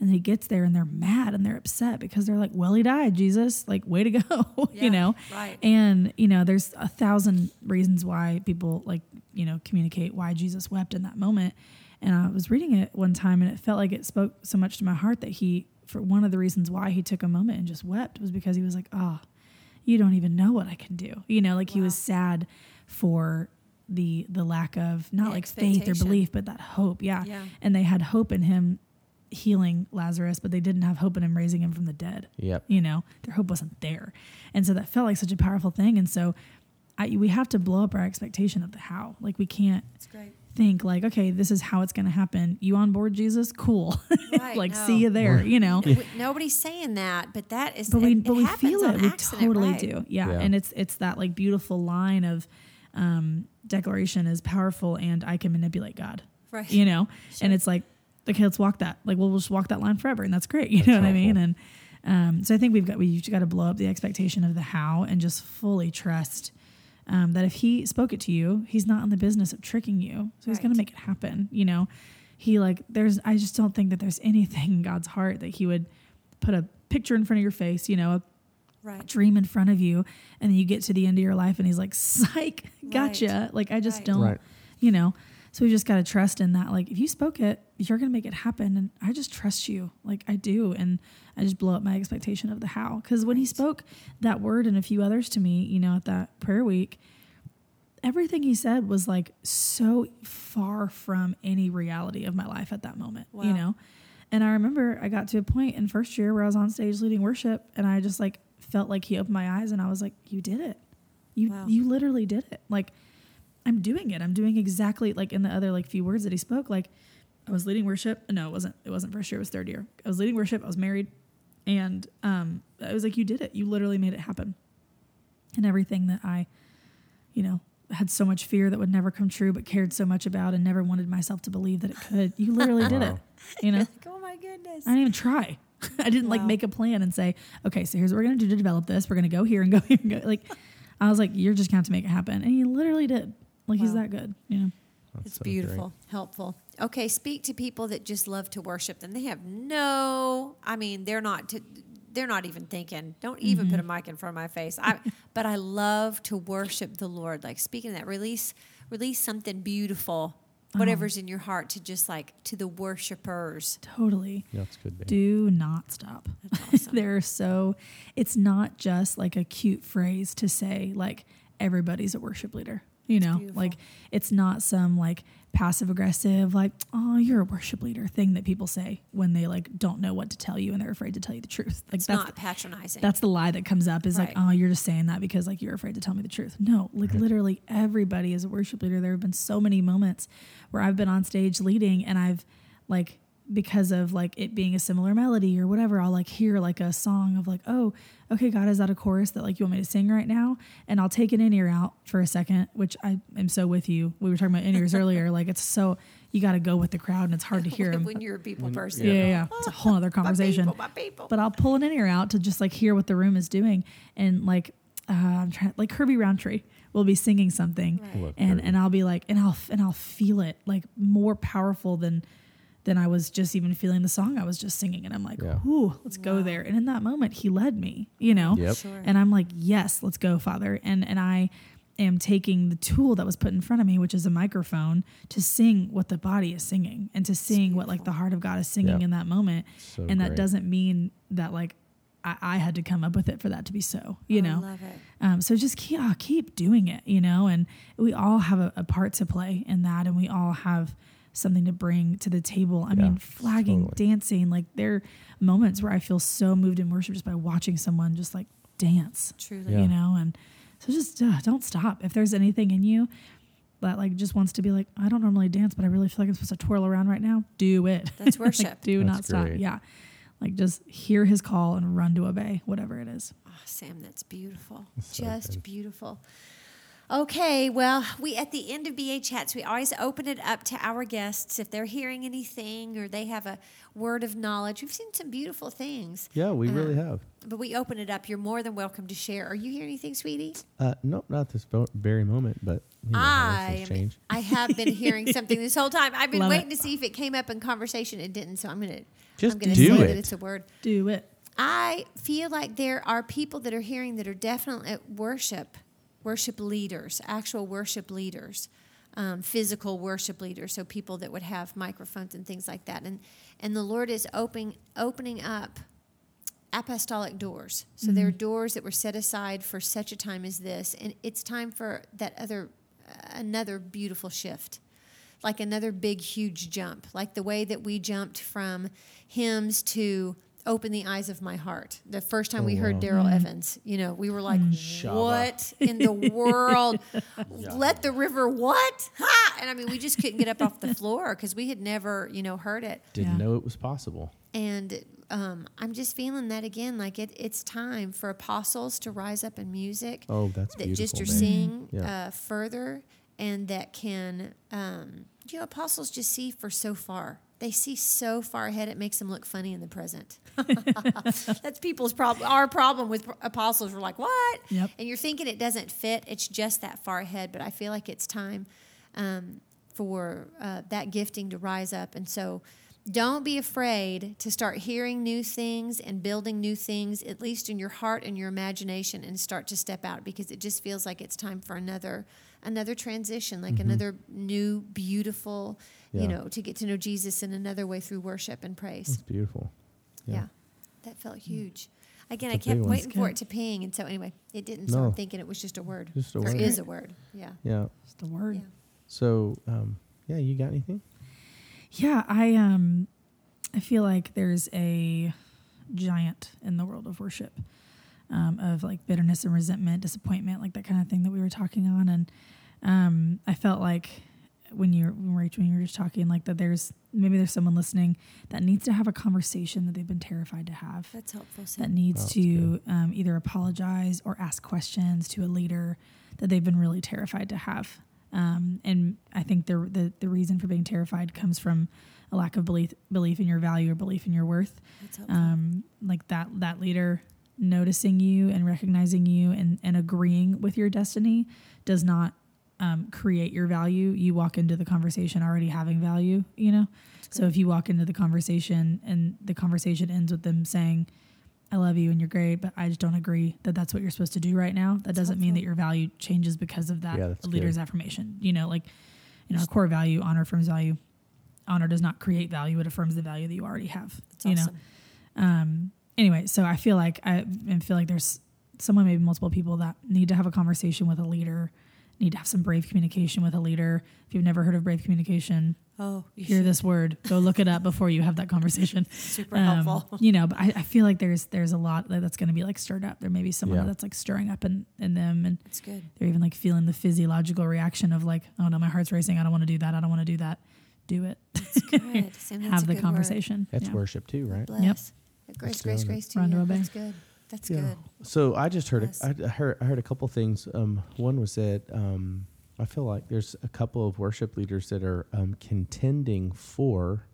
and he gets there and they're mad and they're upset because they're like well he died jesus like way to go Yeah, you know right. and you know there's a thousand reasons why people like you know communicate why jesus wept in that moment and i was reading it one time and it felt like it spoke so much to my heart that he for one of the reasons why he took a moment and just wept was because he was like oh you don't even know what i can do you know like he was sad for the the lack of not The like faith or belief but that hope yeah. Yeah. and they had hope in him healing lazarus but they didn't have hope in him raising him from the dead Yep. you know their hope wasn't there and so that felt like such a powerful thing and so I, we have to blow up our expectation of the how like we can't think like okay this is how it's going to happen you on board jesus cool Right, like no. see you there you know We- Nobody's saying that, but that is. but we it, but we feel it we accident, totally right? do yeah. Yeah. and it's it's that like beautiful line of um declaration is powerful and i can manipulate god Right. you know and it's like okay let's walk that like we'll just walk that line forever and that's great you know what i mean and um, so i think we've got we've got to blow up the expectation of the how and just fully trust um, that if he spoke it to you he's not in the business of tricking you so he's going to make it happen you know he like there's i just don't think that there's anything in god's heart that he would put a picture in front of your face you know a Right. dream in front of you and then you get to the end of your life and he's like psych gotcha Right. like i just Right. don't Right. you know so we just got to trust in that like if you spoke it you're gonna make it happen and i just trust you like i do and i just blow up my expectation of the how. Because when he spoke that word and a few others to me you know at that prayer week everything he said was like so far from any reality of my life at that moment wow. you know? And i remember i got to a point in first year where i was on stage leading worship and i just like felt like he opened my eyes and i was like you did it. You Wow. you literally did it. Like i'm doing it i'm doing exactly like in the other like few words that he spoke like i was leading worship no it wasn't it wasn't first year it was third year i was leading worship i was married and um i was like you did it you literally made it happen and everything that i you know had so much fear that would never come true but cared so much about and never wanted myself to believe that it could you literally did it Wow. you know Like, oh my goodness. I didn't even try. I didn't like make a plan and say, okay, so here's what we're gonna do to develop this. We're gonna go here and go here and go. Like, I was like, you're just gonna have to make it happen, and he literally did. Like he's that good, Yeah. That's It's so great. beautiful, helpful. Okay, speak to people that just love to worship. Then they have no. I mean, they're not. T- they're not even thinking. Don't even put a mm-hmm. mic in front of my face. I, but I love to worship the Lord. Like speaking of that, release, release something beautiful, uh-huh. whatever's in your heart, to just like to the worshipers. Totally. Yeah, that's good. Babe. Do not stop. That's awesome. They're so. It's not just like a cute phrase to say like everybody's a worship leader. You know, beautiful. like it's not some like passive aggressive like oh you're a worship leader thing that people say when they like don't know what to tell you and they're afraid to tell you the truth. Like it's that's not patronizing. That's the lie that comes up is Right. like, oh, you're just saying that because like you're afraid to tell me the truth. No, like literally everybody is a worship leader. There have been so many moments where I've been on stage leading and I've like because of like it being a similar melody or whatever, I'll like hear like a song of like, oh, okay, God, is that a chorus that like you want me to sing right now? And I'll take an in ear out for a second, which I am so with you. We were talking about in ears earlier. Like it's so you got to go with the crowd and it's hard to hear them. when you're a people person. Yeah, yeah, yeah. It's a whole other My conversation people, my people. but I'll pull an in ear out to just like hear what the room is doing, and like uh, I'm trying like Kirby Roundtree will be singing something, Right. And and I'll be like, and I'll and I'll feel it like more powerful than than I was just even feeling the song I was just singing, and I'm like, Yeah. ooh, let's go there. And in that moment, he led me, you know, Yep. Sure. and I'm like, yes, let's go, Father, and and I am taking the tool that was put in front of me, which is a microphone, to sing what the body is singing and to sing what like the heart of God is singing Yeah. in that moment So and that great. doesn't mean that like I, I had to come up with it for that to be so you I know love it. um, so just keep, oh, keep doing it you know and we all have a, a part to play in that and we all have something to bring to the table i Yeah, mean flagging totally. dancing like there are moments where i feel so moved in worship just by watching someone just like dance Truly. Yeah. you know and so just uh, don't stop if there's anything in you that like just wants to be like i don't normally dance but i really feel like i'm supposed to twirl around right now do it That's Like, worship. do That's not stop great. yeah Like just hear his call and run to obey, whatever it is. Oh, Sam, that's beautiful. Just beautiful. Okay, well, we at the end of BA chats, we always open it up to our guests if they're hearing anything or they have a word of knowledge. We've seen some beautiful things, Yeah, we really Uh, have. but we open it up. You're more than welcome to share. Are you hearing anything, sweetie? Uh, nope, not this very moment, but you know, I am- I have been hearing something this whole time. I've been Love waiting it. to see if it came up in conversation. It didn't, so I'm gonna Just I'm gonna do say that it. it's a word. Do it. I feel like there are people that are hearing that are definitely at worship, worship leaders, actual worship leaders, um, physical worship leaders. So people that would have microphones and things like that. And and the Lord is opening opening up apostolic doors. So there are doors that were set aside for such a time as this, and it's time for that other another beautiful shift like another big huge jump like the way that we jumped from hymns to open the eyes of my heart the first time Oh, we heard wow. Darrell Evans you know we were like Shaba. what in the world let the river what ha! and i mean we just couldn't get up off the floor because we had never you know heard it Didn't Yeah. know it was possible. and um, I'm just feeling that again. Like it, it's time for apostles to rise up in music Oh, that's that beautiful. just are man. seeing Yeah. uh, further and that can, um, you know, apostles just see for so far. They see so far ahead, it makes them look funny in the present. That's people's problem. Our problem with apostles, we're like, what? Yep. And you're thinking it doesn't fit. It's just that far ahead. But I feel like it's time um, for uh, that gifting to rise up. And so don't be afraid to start hearing new things and building new things, at least in your heart and your imagination, and start to step out because it just feels like it's time for another another transition, like another new, beautiful, Yeah. you know, to get to know Jesus in another way through worship and praise. That's beautiful. Yeah. Yeah. That felt huge. Again, It's I a kept waiting for it to ping, and so anyway, it didn't. So No. I'm thinking it was just a word. Just a or word. is a word. Yeah. Yeah. It's the word. Yeah. So, um, yeah, you got anything? Yeah, I um I feel like there's a giant in the world of worship. Um, of like bitterness and resentment, disappointment, like that kind of thing that we were talking on. And um, I felt like when you're when Rachel, when you were just talking, like that there's maybe there's someone listening that needs to have a conversation that they've been terrified to have That's helpful. that needs That's to um, either apologize or ask questions to a leader that they've been really terrified to have. Um, and I think the, the the reason for being terrified comes from a lack of belief belief in your value or belief in your worth. Um, like that that leader noticing you and recognizing you and, and agreeing with your destiny does not um, create your value. You walk into the conversation already having value, you know? So if you walk into the conversation and the conversation ends with them saying, I love you and you're great, but I just don't agree that that's what you're supposed to do right now. That doesn't mean that your value changes because of that Yeah, leader's good. affirmation. You know, like, you know, a core value, honor affirms value. Honor does not create value; it affirms the value that you already have. That's you know, um, anyway, so I feel like I, I feel like there's someone, maybe multiple people that need to have a conversation with a leader, need to have some brave communication with a leader. If you've never heard of brave communication, Oh, you hear should. this word. Go look it up before you have that conversation. Super Um, helpful. you know, but I, I feel like there's there's a lot that- that's going to be like stirred up. There may be someone Yeah. that's like stirring up in in them, and it's good. they're even like feeling the physiological reaction of like, oh no, my heart's racing. I don't want to do that. I don't want to do that. Do it. That's good. Sam, have the good conversation. That's Yeah. worship too, right? Word. Bless. Grace, grace, grace to you. obey. That's good. That's Yeah. good. So I just heard Yes. a, I I heard I heard a couple things. Um, one was that um, I feel like there's a couple of worship leaders that are um, contending for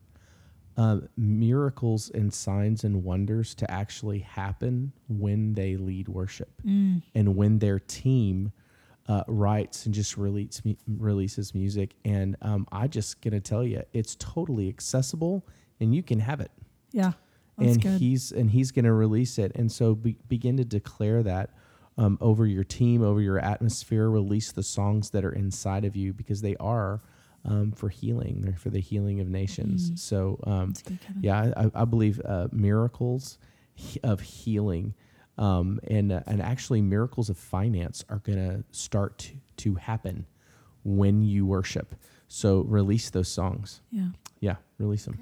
uh, miracles and signs and wonders to actually happen when they lead worship Mm. and when their team uh, writes and just release, releases music. And um, I just gonna tell you, it's totally accessible and you can have it Yeah. And good. he's and he's to release it and so be, begin to declare that um, over your team over your atmosphere release the songs that are inside of you because they are um, for healing they're for the healing of nations Mm. so um, That's good, Kevin. yeah I, I- believe uh, miracles of healing um, and uh, and actually miracles of finance are going to start to, to happen when you worship so release those songs Yeah. yeah release them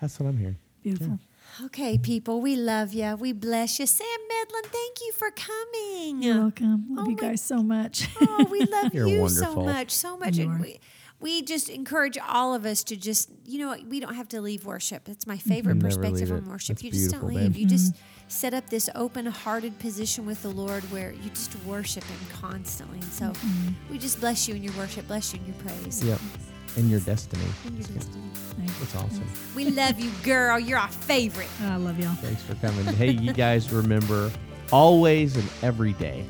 that's what i'm hearing Beautiful. Okay, people, we love you. We bless you. Sam Medlin, thank you for coming. You're welcome. Love Oh you my- guys so much. Oh, we love You're you so much, so much. And we, we just encourage all of us to just, you know, we don't have to leave worship. That's my mm-hmm. favorite Never perspective on worship. That's you just don't leave. babe. You just mm-hmm. set up this open-hearted position with the Lord where you just worship Him constantly. And so mm-hmm. we just bless you in your worship, bless you in your praise. Yep. And your destiny. In your destiny. That's awesome. We love you, girl. You're our favorite. I love y'all. Thanks for coming. hey, you guys remember always and every day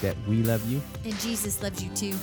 that we love you. And Jesus loves you too.